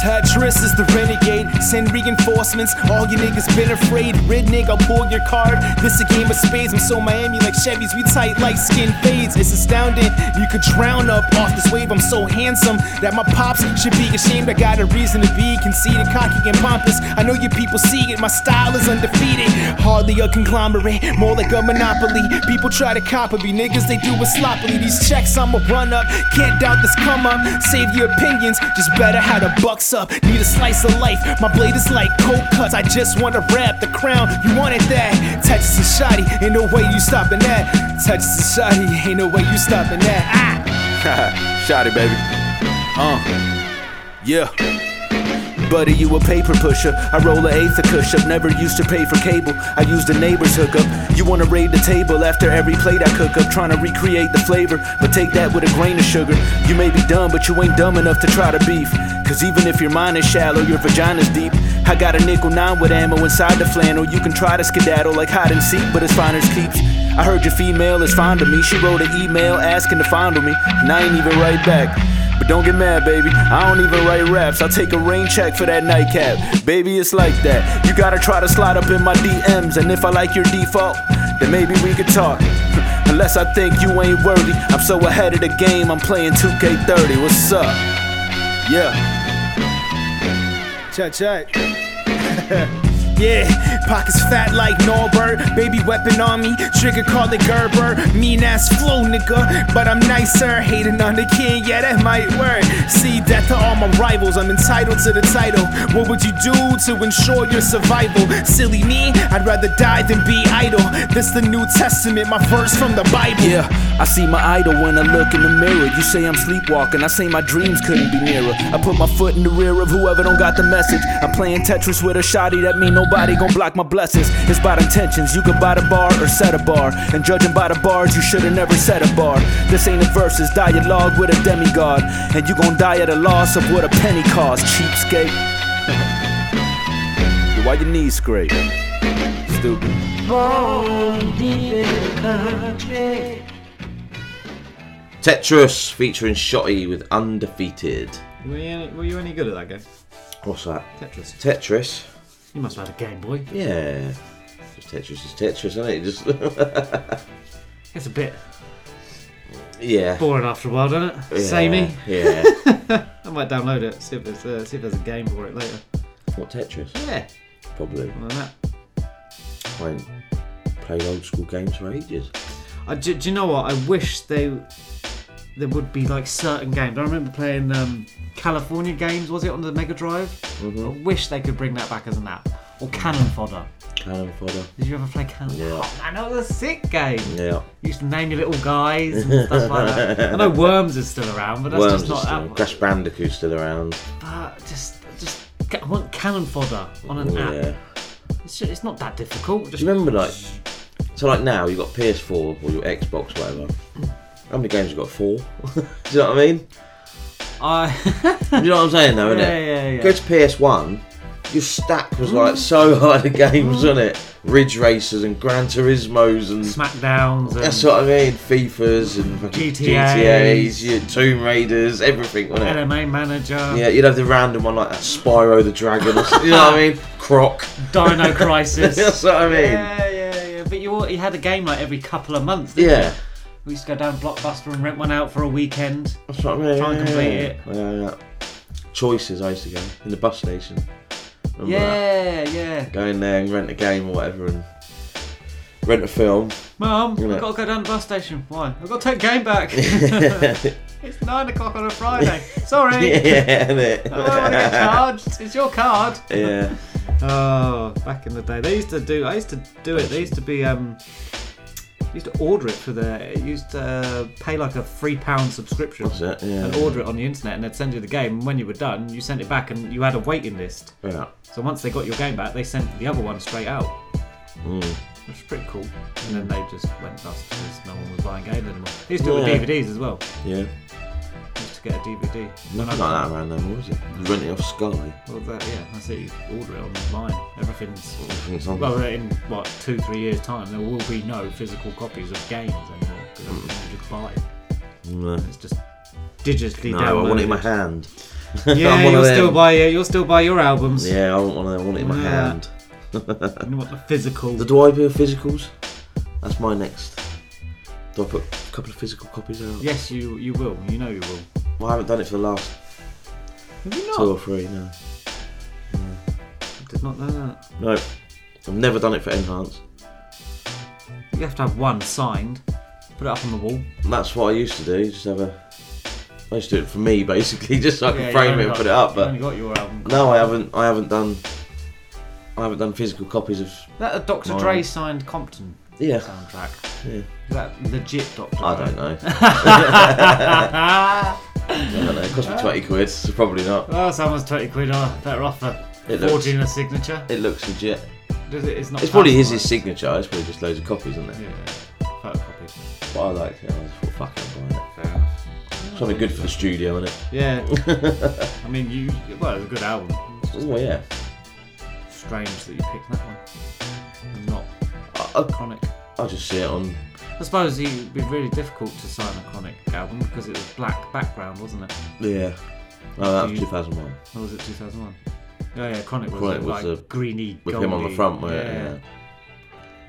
Tetris is the renegade. Send reinforcements. All you niggas been afraid. Red nigga, pull your card. This a game of spades. I'm so Miami like Chevys. We tight like skin fades. It's astounding. You could drown up off this wave. I'm so handsome that my pops should be ashamed. I got a reason to be conceited, cocky, and pompous. I know you people see it. My style is undefeated. Hardly a conglomerate, more like a monopoly. People try to copy me. Niggas, they do it sloppily. These checks, I'ma run up. Can't doubt this come up. Save your opinions. Just better how the bucks up. Need a slice of life. My blade is like cold cuts. I just wanna wrap the crown. You wanted that. Texas is shoddy. Ain't no way you stopping that. Texas is shoddy. Ain't no way you stopping that. Ah. Shottie, baby. Uh. Yeah. Buddy, you a paper pusher. I roll a eighth of kush up. Never used to pay for cable. I used the neighbor's hookup. You wanna raid the table after every plate I cook up. Trying to recreate the flavor, but take that with a grain of sugar. You may be dumb, but you ain't dumb enough to try to beef. Cause even if your mind is shallow, your vagina's deep. I got a nickel nine with ammo inside the flannel. You can try to skedaddle like hide and seek, but it's fine as keeps. I heard your female is fond of me. She wrote an email asking to fondle me, and I ain't even right back. But don't get mad, baby. I don't even write raps. I'll take a rain check for that nightcap. Baby, it's like that. You gotta try to slide up in my DMs, and if I like your default, then maybe we could talk. Unless I think you ain't worthy. I'm so ahead of the game, I'm playing 2K30. What's up? Yeah. Check, check. yeah, pockets fat like Norbert. Baby weapon on me, trigger call it Gerber. Mean ass flow, nigga. But I'm nicer. Hating on the king, yeah, that might work. See, death to all my rivals. I'm entitled to the title. What would you do to ensure your survival? Silly me, I'd rather die than be idle. This the New Testament, my verse from the Bible. Yeah, I see my idol when I look in the mirror. You say I'm sleepwalking, I say my dreams couldn't be nearer. I put my foot in the rear of whoever don't got the message. I'm playing Tetris with a shotty, that mean nobody gon' block my blessings. It's about intentions, you could buy the bar or set a bar. And judging by the bars, you should've never set a bar. This ain't a versus dialogue with a demigod. And you gon' die at a loss of what a penny costs, cheapskate. Yo, why your knees scrape? Stupid. Born deep in the country. Tetrus featuring Shottie with Undefeated. Were you, any, were you any good at that game? What's that? Tetris. Tetris. You must have had a Game Boy. Yeah. Just Tetris is Tetris, isn't it? Just It's a bit yeah. boring after a while, doesn't it? Yeah, Samey. yeah. I might download it. See if there's uh, see if there's a game for it later. What Tetris? Yeah. Probably. Like that. I ain't played old school games for ages. I, do, do you know what? I wish they there would be like certain games. I remember playing um, California games. Was it on the Mega Drive? Mhm. I wish they could bring that back as an app. Or Cannon Fodder. Cannon fodder. Did you ever play Cannon? Yeah. Oh man, that was a sick game. Yeah. You used to name your little guys and stuff like that. I know Worms is still around, but that's Worms just not still. Crash Bandicoot's still around. But just, just, I want Cannon Fodder on an Yeah. app. It's, just, it's not that difficult. Do you remember like so like now you've got PS4 or your Xbox whatever. How many games you got? Four. Do you know what I mean? I. Do you know what I'm saying though, innit? Yeah, yeah, yeah. Go to PS1, your stack was like so high the games, mm. wasn't it? Ridge Racers and Gran Turismos and Smackdowns. And That's what I mean. FIFAs and fucking GTAs. GTAs, Tomb Raiders, everything, wasn't it? LMA manager. Yeah, you'd have the random one like that Spyro the Dragon, or something, you know what I mean? Croc. Dino Crisis. That's what I mean. Yeah, yeah, yeah. But you, you had a game like every couple of months. Didn't Yeah. You? We used to go down Blockbuster and rent one out for a weekend. That's what I mean. Try and complete yeah. it. Yeah, yeah. Choices I used to go in the bus station. Remember that? Yeah, yeah. Go in there and rent a game or whatever and rent a film. Mum, I've got to go down to the bus station. Why? I've got to take game back. it's nine o'clock on a Friday. Sorry. Yeah, innit? I don't want to get charged. It's your card. Yeah. Oh, back in the day, they used to do. I used to do it. They used to be. Um, used to order it for the. You used to pay like a three pound subscription That's it, yeah. and order it on the internet, and they'd send you the game. And when you were done, you sent it back, and you had a waiting list. Yeah. So once they got your game back, they sent the other one straight out, Mm. which was pretty cool. And then they just went bust because no one was buying games anymore. They used to do it Yeah. with DVDs as well. Yeah. Used to get a DVD. Nothing like that around no more, is it? You rent it off Sky. Well, that, yeah, that's it. You order it online. Everything's. Everything's on well, in what two, three years' time, there will be no physical copies of games anymore because everything you just buy. it. No. It's just digitally No, downloaded. I want it in my hand. Yeah, you'll still buy. Uh, you'll still buy your albums. Yeah, I want one of them. I want it in my Yeah. hand. You want the physical? Do I do physicals? That's my next. Do I put a couple of physical copies out? Yes, you you will. You know you will. Well, I haven't done it for the last Have you two or three. No. I did not know that. No. I've never done it for N-Hance. You have to have one signed. Put it up on the wall. And that's what I used to do. Just have a. I used to do it for me, basically, just so I Yeah, could you frame only it and got- put it up. you But only got your album no, I haven't. I haven't done. I haven't done physical copies of. That a Dr. mine. Dre signed Compton Yeah. soundtrack. Yeah. Is that legit Dr. I don't know. I don't know. It cost me twenty quid, so probably not. Well, someone's 20 quid oh, better off for It looks- forging a signature. It looks legit. Does it? It's not. It's probably his, personalised. his signature. It's probably just loads of copies, isn't it? Yeah, photocopy. But I liked it. I just thought, fuck it, I'm buying it. Something good for the studio, isn't it? Yeah. I mean, you. Well, it's a good album. Oh yeah. strange that you picked that one. I, Chronic. I just see it on. I suppose it'd be really difficult to sign a Chronic album because it was black background, wasn't it? Yeah. Oh, that was You- 2001. Or was it 2001? Oh yeah, Chronic was, Chronic uh, was like the- greeny, with him on the goldy. front, it? yeah.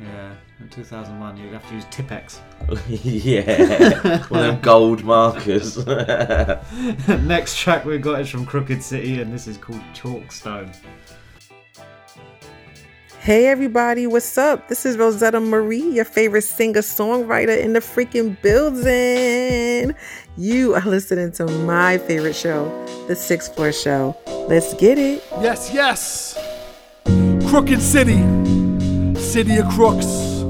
Yeah, in 2001 you'd have to use Tipp-Ex. yeah. One of them gold markers. Next track we've got is from Crooked City and this is called Chalkstone. Hey everybody, what's up? This is Rosetta Marie, your favorite singer songwriter in the freaking building. You are listening to my favorite show, The Sixth Floor Show. Let's get it. Yes, yes. Crooked City, City of Crooks.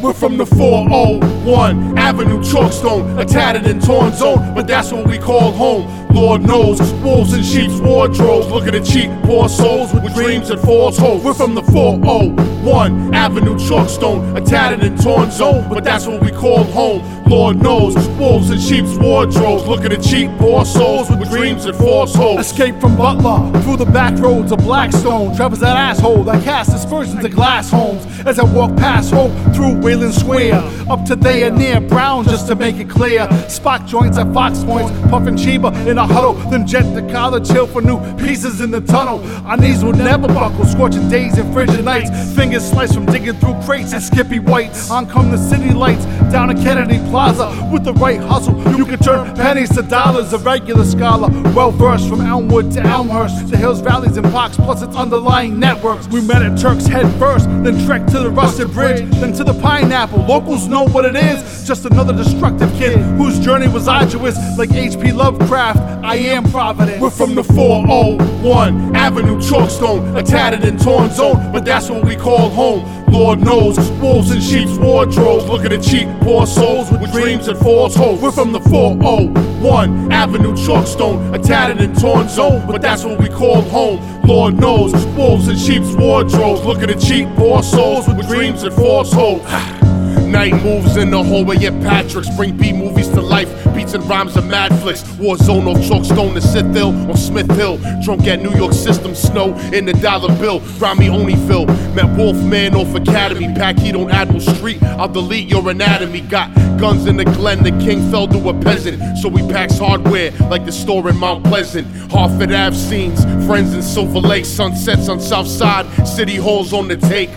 We're from the 401 Avenue Chalkstone, a tattered and torn zone, but that's what we call home. Lord knows, wolves in sheep's wardrobes, looking at cheap, poor souls with dreams and false hopes. We're from the 401 Avenue Chalkstone, a tattered and torn zone, but that's what we call home. Lord knows, wolves in sheep's wardrobes, looking at cheap, poor souls with dreams and false hopes. Escape from Butler through the back roads of Blackstone. Trevor's that asshole that casts aspersions at glass homes. As I walk past Hope through Wayland Square, up to there near Brown, just to make it clear. Spot joints at Fox Points, puffing Chiba in a huddle, then jet to college hill for new pieces in the tunnel. Our knees will never buckle, scorching days and frigid nights. Fingers sliced from digging through crates and Skippy Whites. On come the city lights down at Kennedy Plaza with the right hustle. You can turn pennies to dollars. A regular scholar, well versed from Elmwood to Elmhurst, the hills, valleys, and parks, plus its underlying networks. We met at Turk's Head first, then trekked to the Rusted Bridge, then to the Pineapple. Locals know what it is, just another destructive kid whose journey was arduous, like H.P. Lovecraft. I am Providence. We're from the 401 Avenue Chalkstone, a tattered and torn zone, but that's what we call home. Lord knows, wolves in sheep's wardrobes, looking at the cheap, poor souls with dreams and false hopes. We're from the 401 Avenue Chalkstone, a tattered and torn zone, but that's what we call home. Lord knows, wolves in sheep's wardrobes, looking at the cheap, poor souls with dreams and false hopes. Night moves in the hallway at Patrick's. Bring B movies to life. Beats and rhymes of mad flicks. War zone off Chalkstone to Sithhill on Smith Hill. Drunk at New York System. Snow in the dollar bill. Rami Olneyville. Met Wolfman off Academy. Pack heat on Admiral Street. I'll delete your anatomy. Got guns in the Glen. The king fell to a peasant. So we packs hardware like the store in Mount Pleasant. Hartford Ave scenes. Friends in Silver Lake. Sunsets on South Side. City halls on the take.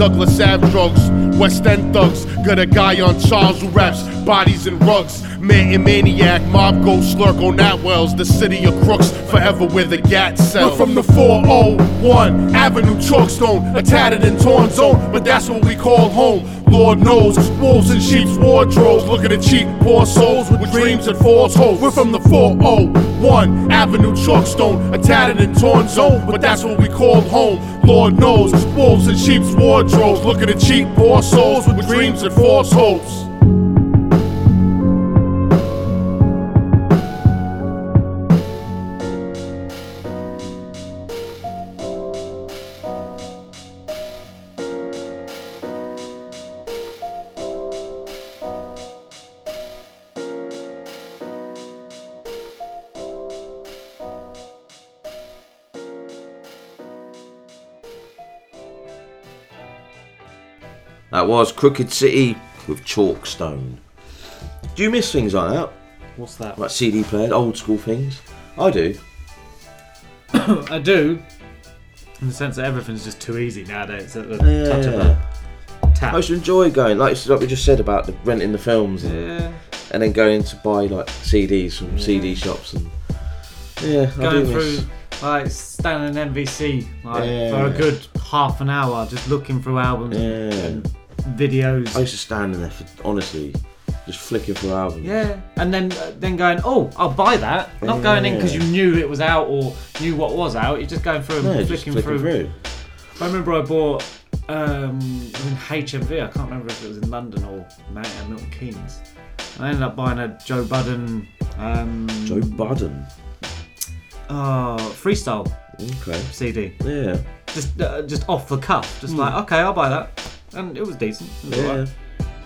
Douglas Ave drugs, West End thugs. Got a guy on Charles who raps bodies and rugs. Man and maniac, mob ghost lurk on Atwells. The city of crooks, forever where the gat sells. We're from the 401 Avenue Chalkstone, a tattered and torn zone, but that's what we call home. Lord knows, wolves in sheep's wardrobes. Look at cheap, poor souls with dreams and false hopes. We're from the 401 Avenue Chalkstone, a tattered and torn zone, but that's what we call home. Lord knows, wolves in sheep's wardrobes. Look at cheap, poor souls with dreams and false hopes. Was Crooked City with Chalkstone. Do you miss things like that? What's that? Like CD players, old school things? I do. I do. In the sense that everything's just too easy nowadays. At the Yeah. touch of a tap. I used to enjoy going, like, like we just said about the, renting the films and, Yeah. and then going to buy like CDs from CD shops and yeah, I Going do through, miss. like, standing in NVC like, Yeah. for a good half an hour, just looking through albums and, and videos. I used to stand in there for honestly, just flicking through albums. Yeah, and then uh, then going, oh, I'll buy that. Not going in because you knew it was out or knew what was out. You're just going through and No, just flicking, flicking through. I remember I bought um, I mean HMV. I can't remember if it was in London or Ma- uh, Milton Keynes. I ended up buying a Joe Budden. Um, Joe Budden. Oh, freestyle. Okay. CD. Yeah. Just uh, just off the cuff. Just Hmm. like okay, I'll buy that, and it was decent. It was Yeah. alright.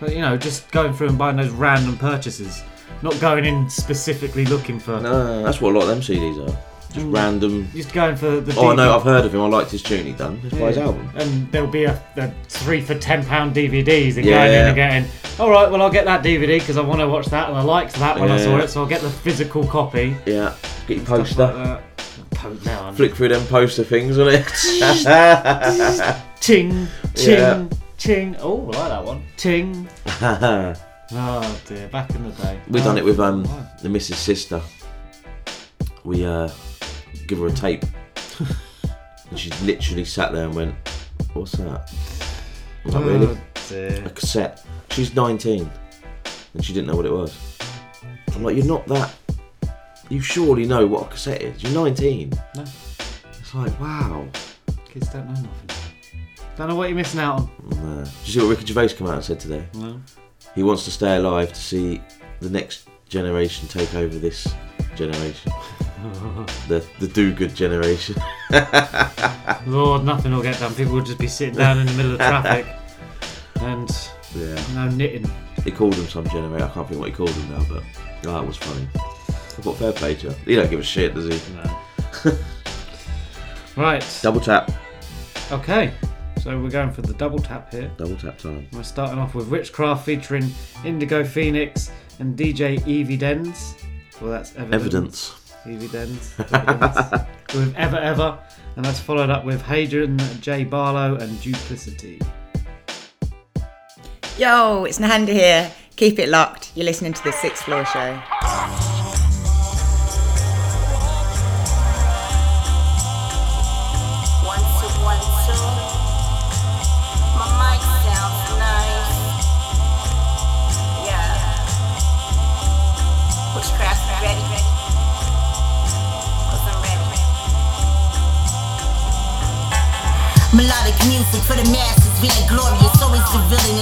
But you know, just going through and buying those random purchases, not going in specifically looking for. No, that's what a lot of them CDs are. Just Mm. random. Just going for the. Oh, no, I've heard of him. I liked his tune he done. Just buy his album. And there'll be a, a three for ten pound DVDs and Yeah. going in and getting. All right, well I'll get that DVD because I want to watch that and I liked that when I saw Yeah. it, so I'll get the physical copy. Yeah. Get your poster. like that. Po- no, I'm- Flick through them poster things, on it? Ting, ting, Yeah. Ting. Oh, I like that one. Ting. Oh dear, back in the day. we done Oh, it with um right. the Mrs. Sister. We uh give her a tape, and she literally sat there and went, "What's that?" I'm like, Oh, really? dear. A cassette. She's 19, and she didn't know what it was. I'm like, you're not that. You surely know what a cassette is. You're 19. No. It's like, wow. Kids don't know nothing. Don't know what you're missing out on. No. Did you see what Ricky Gervais come out and said today? No. He wants to stay alive to see the next generation take over this generation. the the do good generation. Lord, nothing will get done. People will just be sitting down in the middle of traffic and Yeah. no knitting. He called him some generation. I can't think what he called him now, but oh, that was funny. I've got fair play to him. He don't give a shit, does he? No. Right. Double tap. Okay. So we're going for the double tap here. Double tap time. We're starting off with Whichcraft featuring Indigo Phoenyx and DJ Evi Denz. Well, that's evidence. Evidence. Evi Denz. Evidence. with Ever Ever. And that's followed up with Hayden J. Barlow and Duplicity. Yo, it's Nahanda here. Keep it locked. You're listening to the Sixth Floor Show.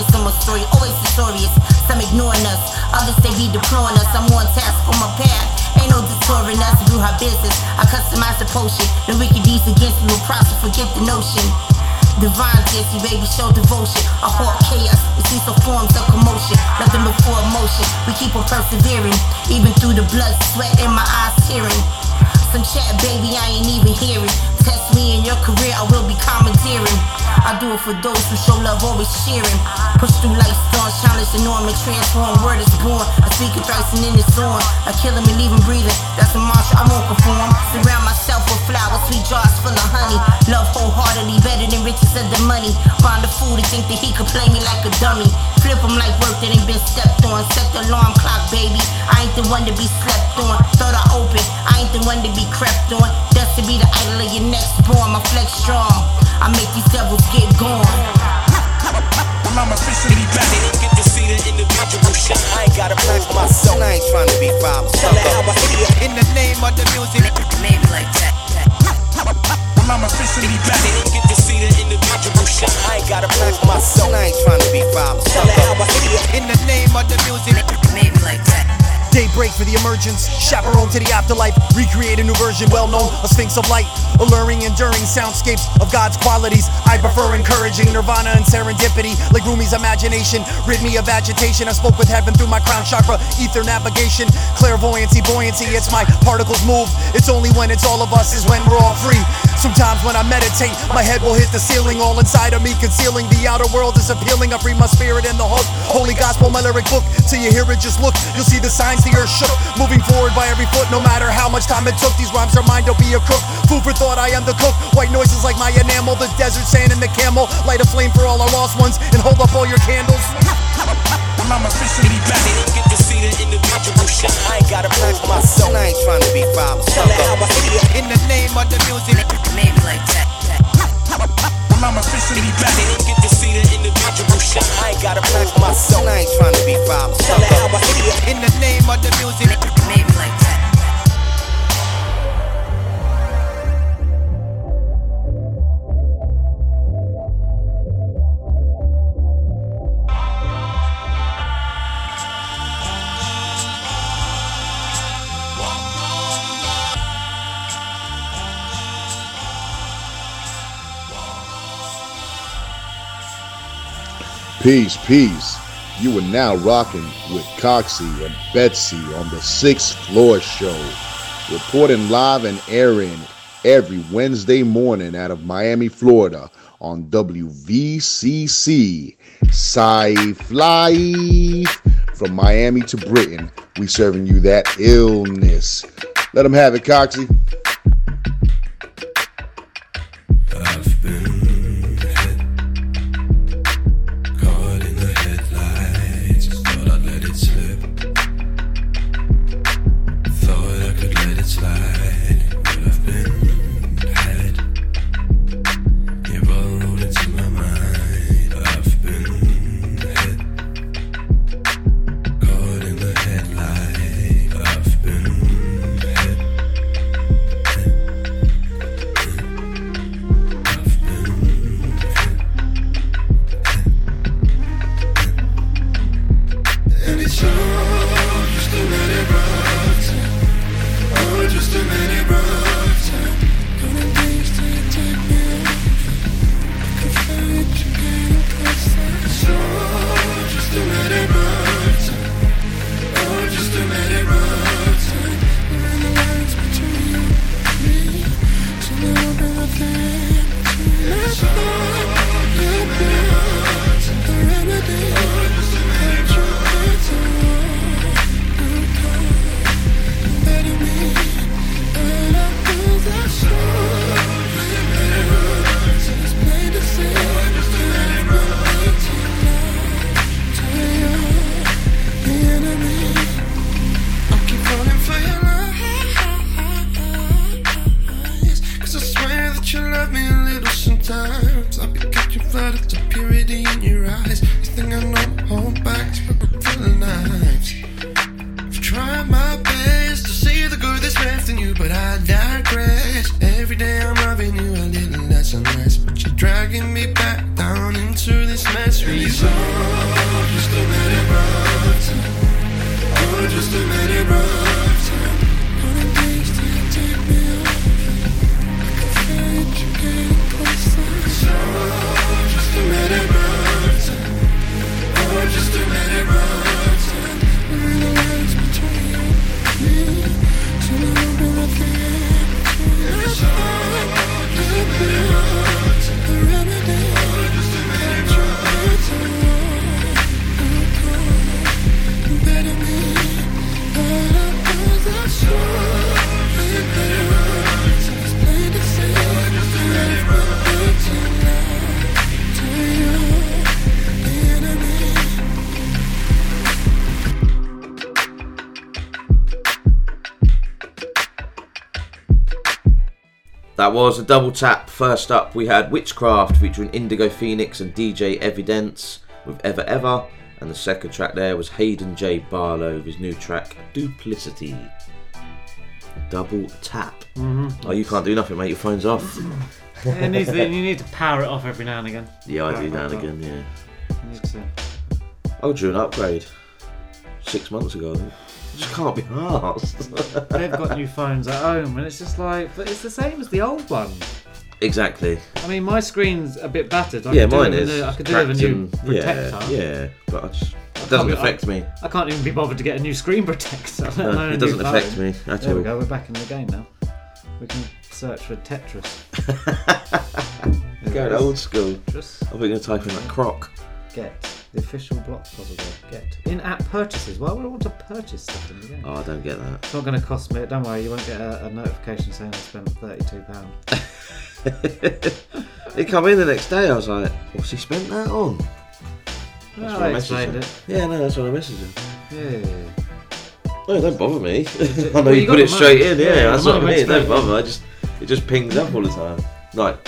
Villain in some story, always victorious. Some ignoring us, others they be deploring us. I'm on task on my path. Ain't no detouring us to do our business. I customize the potion. The wicked deeds against me will prosper, forget the notion. Divine Jesse, baby, show devotion. I haunt chaos. The cease of forms of commotion. Nothing but for emotion. We keep on persevering, even through the blood, sweat, and my eyes tearing. Some chat, baby, I ain't even hearing. Test me in your career, I will be commandeering. I do it for those who show love, always cheering. Push through life storms, challenge the norm and transform. Word is born, I speak it thrice and then it's on. I kill him and leave him breathing. That's a mantra I won't conform. Surround myself with flowers, sweet jars full of honey. Love wholeheartedly, better than riches and the money. Find a fool to think that he could play me like a dummy. Flip him like work that ain't been stepped on. Set the alarm clock, baby. I ain't the one to be slept on. Thought I open, I ain't the one to be crept on. That's to be the idol of your next born. My flex strong. I make these devils get gone. Well, I'm officially back. They don't get to see the individual shine. I ain't got a plan for myself. I ain't trying to be foul. Tell her how I feel. In the name of the music. Maybe like that. Well, I'm officially back. They don't get to see the individual shine. I ain't got a plan for myself. I ain't trying to be foul. Tell her how I feel. In the name of the music. Maybe like that. Daybreak for the emergence, chaperone to the afterlife, recreate a new version, well known, a sphinx of light, alluring, enduring soundscapes of God's qualities. I prefer encouraging nirvana and serendipity, like Rumi's imagination, rid me of agitation. I spoke with heaven through my crown chakra, ether navigation, clairvoyancy, buoyancy. It's my particles move. It's only when it's all of us is when we're all free. Sometimes when I meditate, my head will hit the ceiling, all inside of me, concealing the outer world is appealing. I free my spirit in the hook. Holy gospel, my lyric book. Till you hear it, just look. You'll see the signs, the earth shook. Moving forward by every foot, no matter how much time it took. These rhymes are mine, don't be a crook. Food for thought, I am the cook. White noises like my enamel, the desert sand and the camel. Light a flame for all our lost ones and hold up all your candles. I'm officially back. They don't get to see the individual shine. I ain't got a plan for myself. I ain't trying to be foul. Tell her how I feel. In the name of the music. Maybe like that. Well, I'm officially back. They don't get to see the individual shine. I ain't gotta plan for myself. I ain't trying to be foul. Tell her how I feel. In the name of the music. Peace, peace. You are now rocking with Coxie and Betsy on the Sixth Floor Show, reporting live and airing every Wednesday morning out of Miami, Florida on WVCC. Sci Fly from Miami to Britain. We serving you that illness. Let them have it, Coxie. That was a double tap. First up, we had Whichcraft featuring Indigo Phoenyx and DJ Evidence with Ever Ever. And the second track there was Hayden J. Barlow with his new track Duplicity. Double tap. Mhm. Oh, you can't do nothing, mate. Your phone's off. It needs to- you need to power it off every now and again. Yeah, I do now and again, yeah. You need to- I drew an upgrade six months ago. I think. Just can't be asked. They've got new phones at home, and it's just like, but it's the same as the old one. exactly. I mean, my screen's a bit battered. I yeah, could do mine with is. new- I could do with a cracked new and- protector. Yeah, yeah, but I just, it doesn't affect me. I can't even be bothered to get a new screen protector. let No, alone it a doesn't affect me at there we all. go. We're back in the game now. We can search for Tetris. Going old school. Just I think you're going to type in like croc. get the official block puzzle game. Get in-app purchases. Why would I want to purchase stuff in the game? Oh, I don't get that. It's not going to cost me. Don't worry, you won't get a, a notification saying I spent thirty-two pounds. He come in the next day. I was like, "What's he spent that on?" Well, what I messaged explained him. it. Yeah, no, that's what I messaged him. Yeah. Oh, don't bother me. I know Well, you, you put it straight in. Yeah, Yeah, that's what I mean. Don't bother. I just it just pings up all the time. Like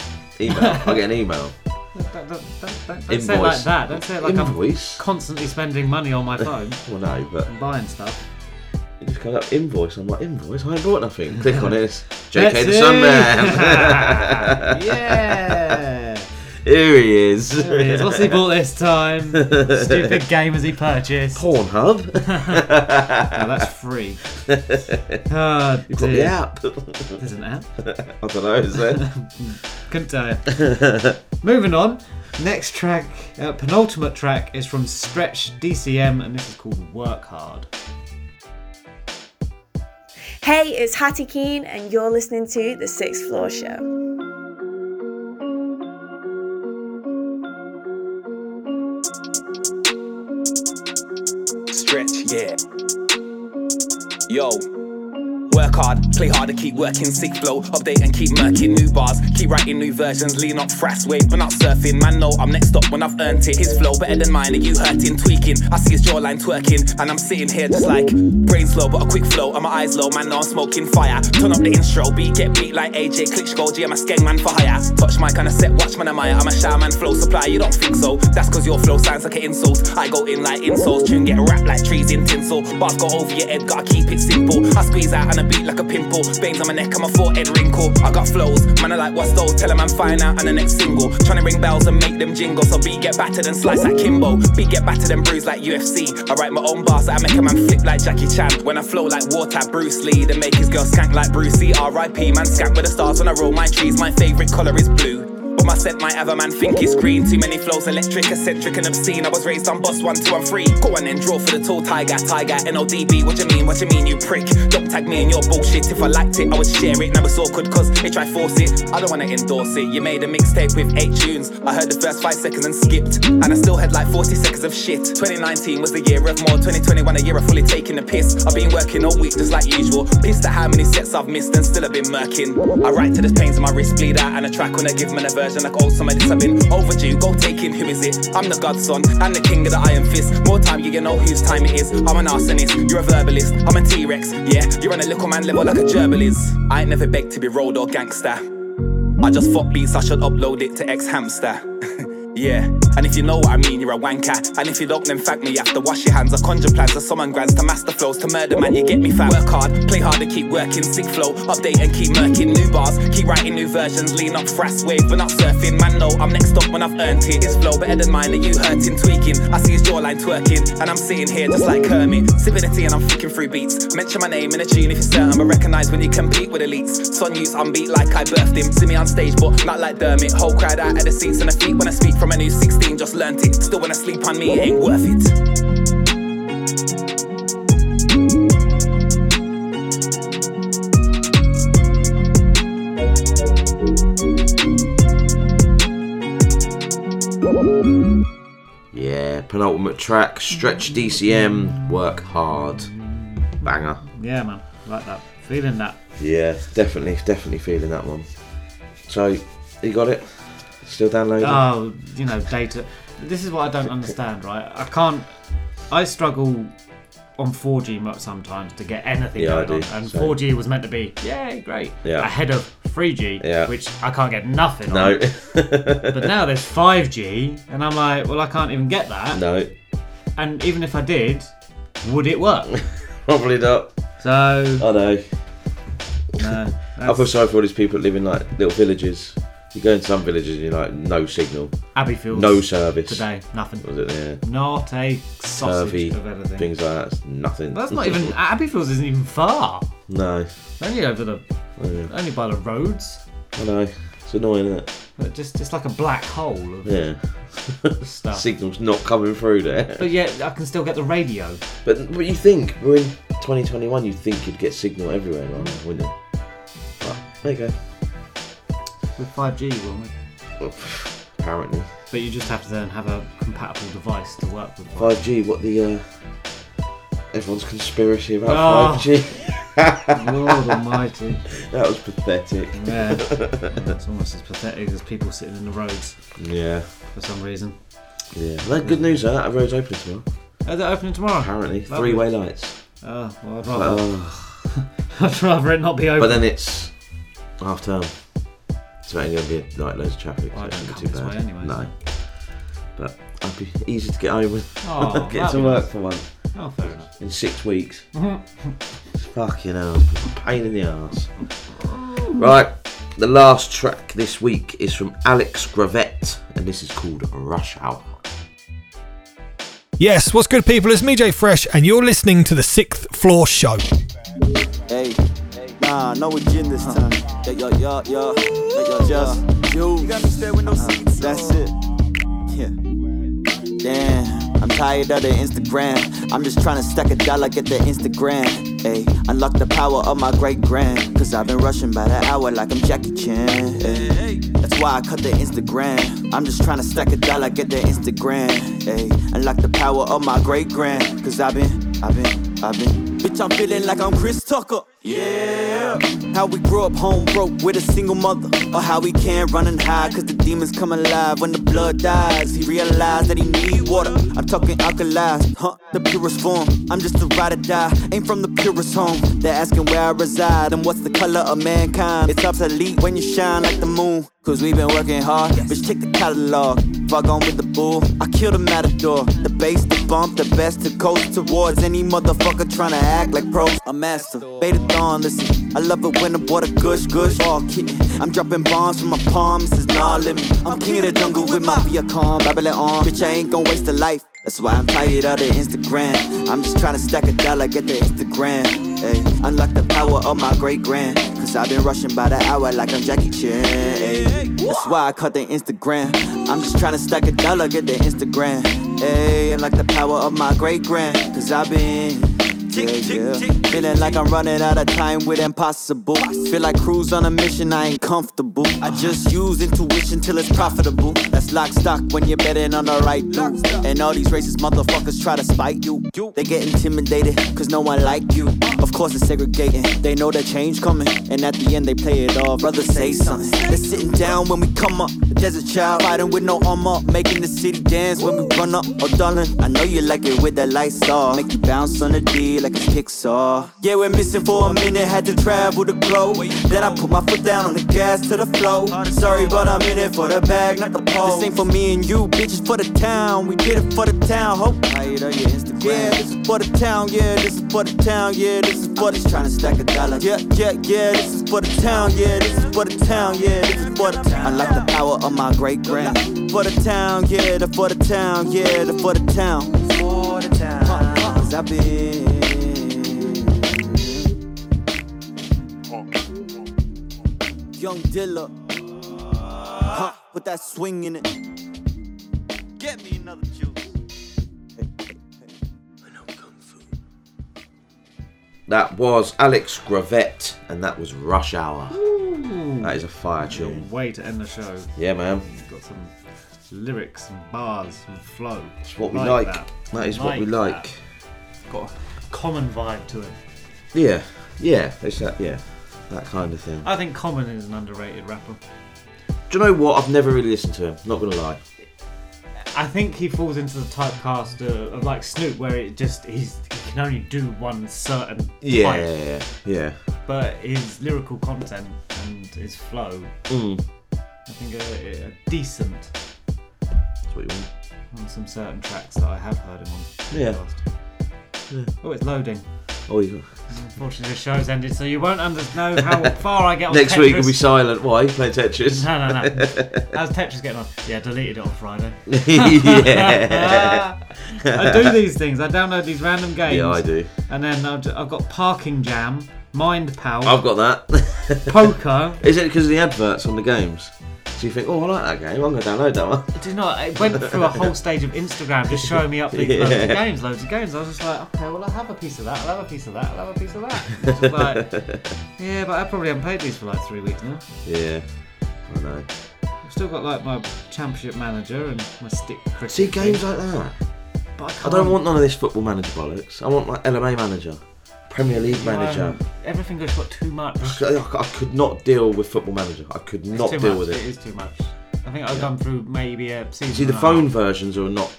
email. I get an email. Don't, don't, don't, don't, say it like that. Don't say it like Invoice. I'm constantly spending money on my phone Well, no, but and buying stuff. it just comes up invoice. I'm like invoice. I ain't bought nothing. Click on it. It's JK the. Sun Man. yeah. Here he is. There he is. What's he bought this time? Stupid game has he purchased? Pornhub. no, that's free. Oh, You've got the dear. app. There's an app. I don't know. Is there? Couldn't tell you. Moving on. Next track, uh, penultimate track, is from Stretch DCM, and this is called Work Hard. Hey, it's Hattie Keen, and you're listening to The Sixth Floor Show. Yeah. Yo. Work hard, play hard to keep working, sick flow, update and keep murking new bars, keep writing new versions, lean up, fast wave, but not surfing. Man, know I'm next up when I've earned it. His flow better than mine, are you hurting, tweaking? I see his jawline twerking, and I'm sitting here just like brain slow, but a quick flow, and my eyes low, man, know I'm smoking fire. Turn up the intro, beat get beat like AJ Klitschko, G, I'm a skeng man for hire. Touch my kind of set, watch man, am I? I'm a shower man, flow supply, you don't think so? That's cause your flow sounds like an insult. I go in like insoles, tune get wrapped like trees in tinsel. Bars go over your head, gotta keep it simple. I squeeze out on a beat like a pimple. Veins on my neck, I'm a forehead wrinkle. I got flows, man, I like what's those? Tell them I'm fine out on the next single. Trying to ring bells and make them jingle. So beat get battered and slice like Kimbo. Beat get battered and bruised like UFC. I write my own bars that I make a man flip like Jackie Chan. When I flow like water, Bruce Lee. Then make his girl skank like Brucey. R.I.P. man, skank with the stars when I roll my trees. My favorite colour is blue. My set might have a man think it's green. Too many flows, electric, eccentric, and obscene. I was raised on bus one, two, and three. Go on and draw for the tall tiger, tiger, NODB. What you mean? What you mean, you prick? Don't tag me in your bullshit. If I liked it, I would share it. Never so good, cause they try force it. I don't wanna endorse it. You made a mixtape with eight tunes. I heard the first five seconds and skipped. And I still had like 40 seconds of shit. 2019 was the year of more. 2021, a year of fully taking the piss. I've been working all week just like usual. Pissed at how many sets I've missed and still I've been murking. I write to the pains of my wrist bleed out. And a track when I give man a version like old some of this I've been overdue. Go take in, who is it? I'm the godson and the king of the iron fist. More time, you know whose time it is. I'm an arsonist, you're a verbalist. I'm a T-Rex, yeah. You're on a little man level like a gerbil is. I ain't never begged to be road or gangster. I just fuck beats, I should upload it to X Hamster. Yeah, and if you know what I mean, you're a wanker. And if you don't, then thank me. To wash your hands. I conjure plans to summon grands, to master flows, to murder man. You get me fam. Work hard, play hard to keep working. Sick flow, update and keep murking. New bars, keep writing new versions. Lean up, fast wave, but not surfing. Man, no, I'm next up when I've earned it. His flow better than mine. Are you hurting, tweaking? I see his jawline twerking, and I'm sitting here just like Kermit, sipping the tea and I'm flicking through beats. Mention my name in a tune if you're certain, but recognize when you compete with elites. Son use unbeat like I birthed him. See me on stage, but not like Dermot. Whole crowd out at the seats and the feet when I speak from a new 16. Just learnt it. Still wanna sleep on me, it ain't worth it. Yeah, penultimate track, Stretch DCM, Work Hard. Banger. Yeah, man, like that. Feeling that. Yeah, definitely, definitely feeling that one. So, you got it? Still downloading? Oh, you know, data. This is what I don't understand, right? I can't. I struggle on 4G mo- sometimes to get anything Yeah, I going do, on, and same. 4G was meant to be, yay, great, Yeah. ahead of 3G, Yeah. which I can't get nothing No. on. but now there's 5G, and I'm like, well, I can't even get that. No, And even if I did, would it work? probably not. So I know. no, I feel sorry for all these people that live in like little villages. You go into some villages and you're like, no signal. Abbeyfields No service. today, nothing. Was it there? Not a sausage of anything. things like that. It's nothing. That's not even Abbeyfields isn't even far. No. Only over the, oh, Yeah. only by the roads. I know. It's annoying, isn't it? But just just like a black hole of Yeah. stuff. Signal's not coming through there. But yet I can still get the radio. But but you think we're in 2021? You'd think you'd get signal everywhere, right? Wouldn't you? But there you go. With 5G, will we? Apparently, But you just have to then have a compatible device to work with. 5G. What the uh, everyone's conspiracy about Oh. 5G? Lord Almighty. That was pathetic. Yeah. it's almost as pathetic as people sitting in the roads Yeah. for some reason. Yeah. Well, good news. Though. That road's opening tomorrow. Are they opening tomorrow? Apparently, three-way lights. Oh, well, I'd rather, Oh. I'd rather it not be open. But then it's half term. So it ain't gonna be like loads of traffic. Well, I so it don't be come too this bad. way anyway, No. But I'd be easy to get home with. Oh, get that'd to be work nice. for one. Oh, fair enough. In six weeks. Fucking hell. Pain in the ass. Right. The last track this week is from Alex Gravett, and this is called Rush Hour. Yes, what's good, people? It's me, Jay Fresh, and you're listening to the Sixth Floor Show. Hey, nah, no agenda this time. Yo, yo, yo, yo, yo, yo, just you. You got me stay with no uh-huh. seats. That's it. Yeah. Damn, I'm tired of the Instagram. I'm just trying to stack a dollar, get the Instagram. Hey, unlock the power of my great grand. Cause I've been rushing by the hour like I'm Jackie Chan. Hey, that's why I cut the Instagram. I'm just trying to stack a dollar, get the Instagram. Hey, unlock the power of my great grand. Cause I've been, I've been, I've been. Bitch, I'm feeling like I'm Chris Tucker. Yeah. How we grew up home broke with a single mother. Or how we can't run and hide cause the demons come alive when the blood dies. He realized that he need water. I'm talking alkalized, huh? The purest form. I'm just a ride or die. Ain't from the purest home. They're asking where I reside and what's the color of mankind. It's obsolete when you shine like the moon. Cause we've been working hard. Bitch, take the catalog. Fuck on with the bull. I kill the matador. The bass, the bump, the best to coast towards any motherfucker trying to act like pros. A master. Beta dawn, listen. I love it when the water gush, gush. All kitten. I'm dropping bombs from my palms. This is not limit. I'm king of the jungle with my Viacom. Babylon on. Bitch, I ain't gon' waste a life. That's why I'm tired of the Instagram. I'm just trying to stack a dollar, get the Instagram. Hey, unlock the power of my great grand. Cause I've been rushing by the hour like I'm Jackie Chan. Hey, that's why I cut the Instagram. I'm just trying to stack a dollar, get the Instagram. Hey, unlock the power of my great grand. Cause I've been. Yeah, yeah. Feeling like I'm running out of time with impossible. Feel like cruise on a mission, I ain't comfortable. I just use intuition till it's profitable. That's lock stock when you're betting on the right dude. And all these racist motherfuckers try to spite you. They get intimidated, cause no one like you. Of course it's segregating. They know that change coming. And at the end they play it off. Brother say something. They're sitting down when we come up. The desert child fighting with no armor. Making the city dance when we run up. Oh darling, I know you like it with that light off. Make you bounce on the D like it's Pixar. Yeah, we're missing for a minute, had to travel the globe. Then I put my foot down on the gas to the flow. Sorry, but I'm in it for the bag, not the pole. This ain't for me and you, bitches for the town. We did it for the town. Hope tired of your Instagram. Yeah, this is for the town. Yeah, this is for the town. Yeah, this is for the trying to stack a dollar. Yeah, yeah, yeah, this is for the town. Yeah, this is for the town. Yeah, this is for the town. Unlock the power of my great grand. For the town, yeah, the for the town. Yeah, the for the town. For the town. Cause I've been. Young Dilla. Huh, put that swing in it. Get me another juice. That was Alex Gravett, and that was Rush Hour. That is a fire tune. Way to end the show. Yeah, man. Got some lyrics and bars and flow. It's what we like. That, That is what we like. that. Got a common vibe to it. Yeah, yeah, it's that, yeah, that kind of thing. I think Common is an underrated rapper. Do you know what? I've never really listened to him. Not gonna lie. I think he falls into the typecast of, of like Snoop, where it just he's he can only do one certain Yeah, type. yeah, yeah. but his lyrical content and his flow, Mm. I think, are, are decent That's what you want. on some certain tracks that I have heard him on. Yeah. past. Yeah. Oh, it's loading. Oh, you Unfortunately, the show's ended, so you won't under- know how far I get on Next Tetris. week will be silent. Why? Playing Tetris? No, no, no. How's Tetris getting on? Yeah, I deleted it on Friday. Yeah. I do these things. I download these random games. Yeah, I do. And then I've, I've got Parking Jam, Mind Power, I've got that. Poker. Is it because of the adverts on the games? You think, oh, I like that game. I'm going to download that one. Do you know, it went through a whole stage of Instagram just showing me up big loads of games, loads of games. I was just like, okay, well, I'll have a piece of that, I'll have a piece of that, I'll have a piece of that. Like, yeah, but I probably haven't played these for like three weeks now. Yeah, I know. I've still got like my championship manager and my stick cricket. See games thing. like that. But I, I don't want none of this football manager bollocks. I want like LMA manager, Premier League manager. Um, everything just got too much. I, I- I could not deal with football manager. I could It's not deal much. with It it. is too much. I think I've gone through maybe a season. See, the phone half. versions are not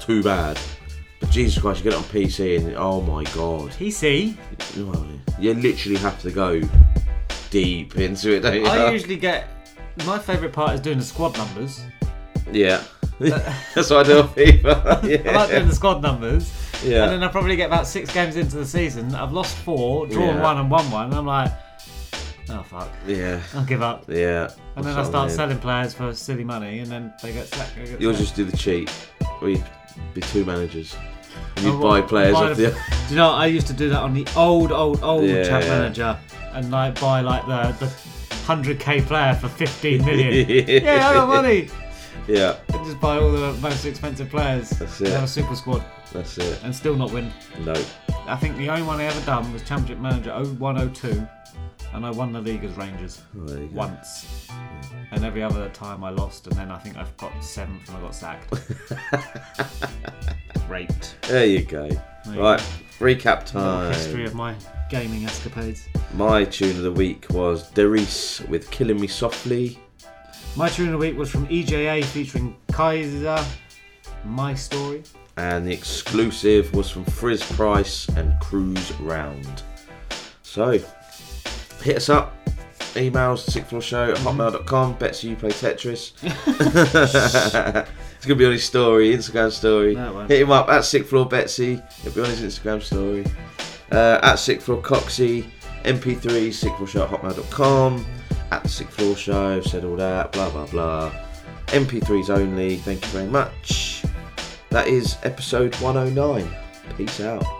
too bad. But Jesus Christ, you get it on PC and oh my god. PC? You literally have to go deep into it, don't you? I usually get. My favourite part is doing the squad numbers. Yeah. That's what I do on FIFA. Yeah. I like doing the squad numbers. Yeah. And then I probably get about six games into the season. I've lost four, drawn Yeah. one, and won one. And I'm like, oh fuck. Yeah. I'll give up. Yeah. And then I That's what start mean. selling players for silly money, and then they get sacked. they get You'll sacked. just do the cheat. Where you be two managers. And you Oh, buy what? players Buy off the- the. Do you know? I used to do that on the old, old, old Yeah, champ yeah. manager, and like buy like the the hundred k player for fifteen million. yeah, I got money. Yeah. And just buy all the most expensive players. That's it. Have a super squad. That's it. And still not win. No. I think the only one I ever done was Championship Manager 0102, and I won the league as Rangers Oh, you once. And every other time I lost, and then I think I've got seventh and I got sacked. Raped. There you go. There you right. go. Recap Little History of my gaming escapades. My tune of the week was Derhys with Killing Me Softly. My tune of the week was from EJA featuring KYZR. My story. And the exclusive was from Frizz Price and Cruise Round. So, hit us up. Emails sixthfloorshow at hotmail.com. Betsy, you play Tetris. it's going to be on his story, Instagram story. No, hit him up at sixthfloor Betsy. It'll be on his Instagram story. Uh, at sixthfloor Coxie. MP3 sixthfloorshow at hotmail.com. At the Sixth Floor Show. Said all that. Blah, blah, blah. MP3s only. Thank you very much. That is episode 109. Peace out.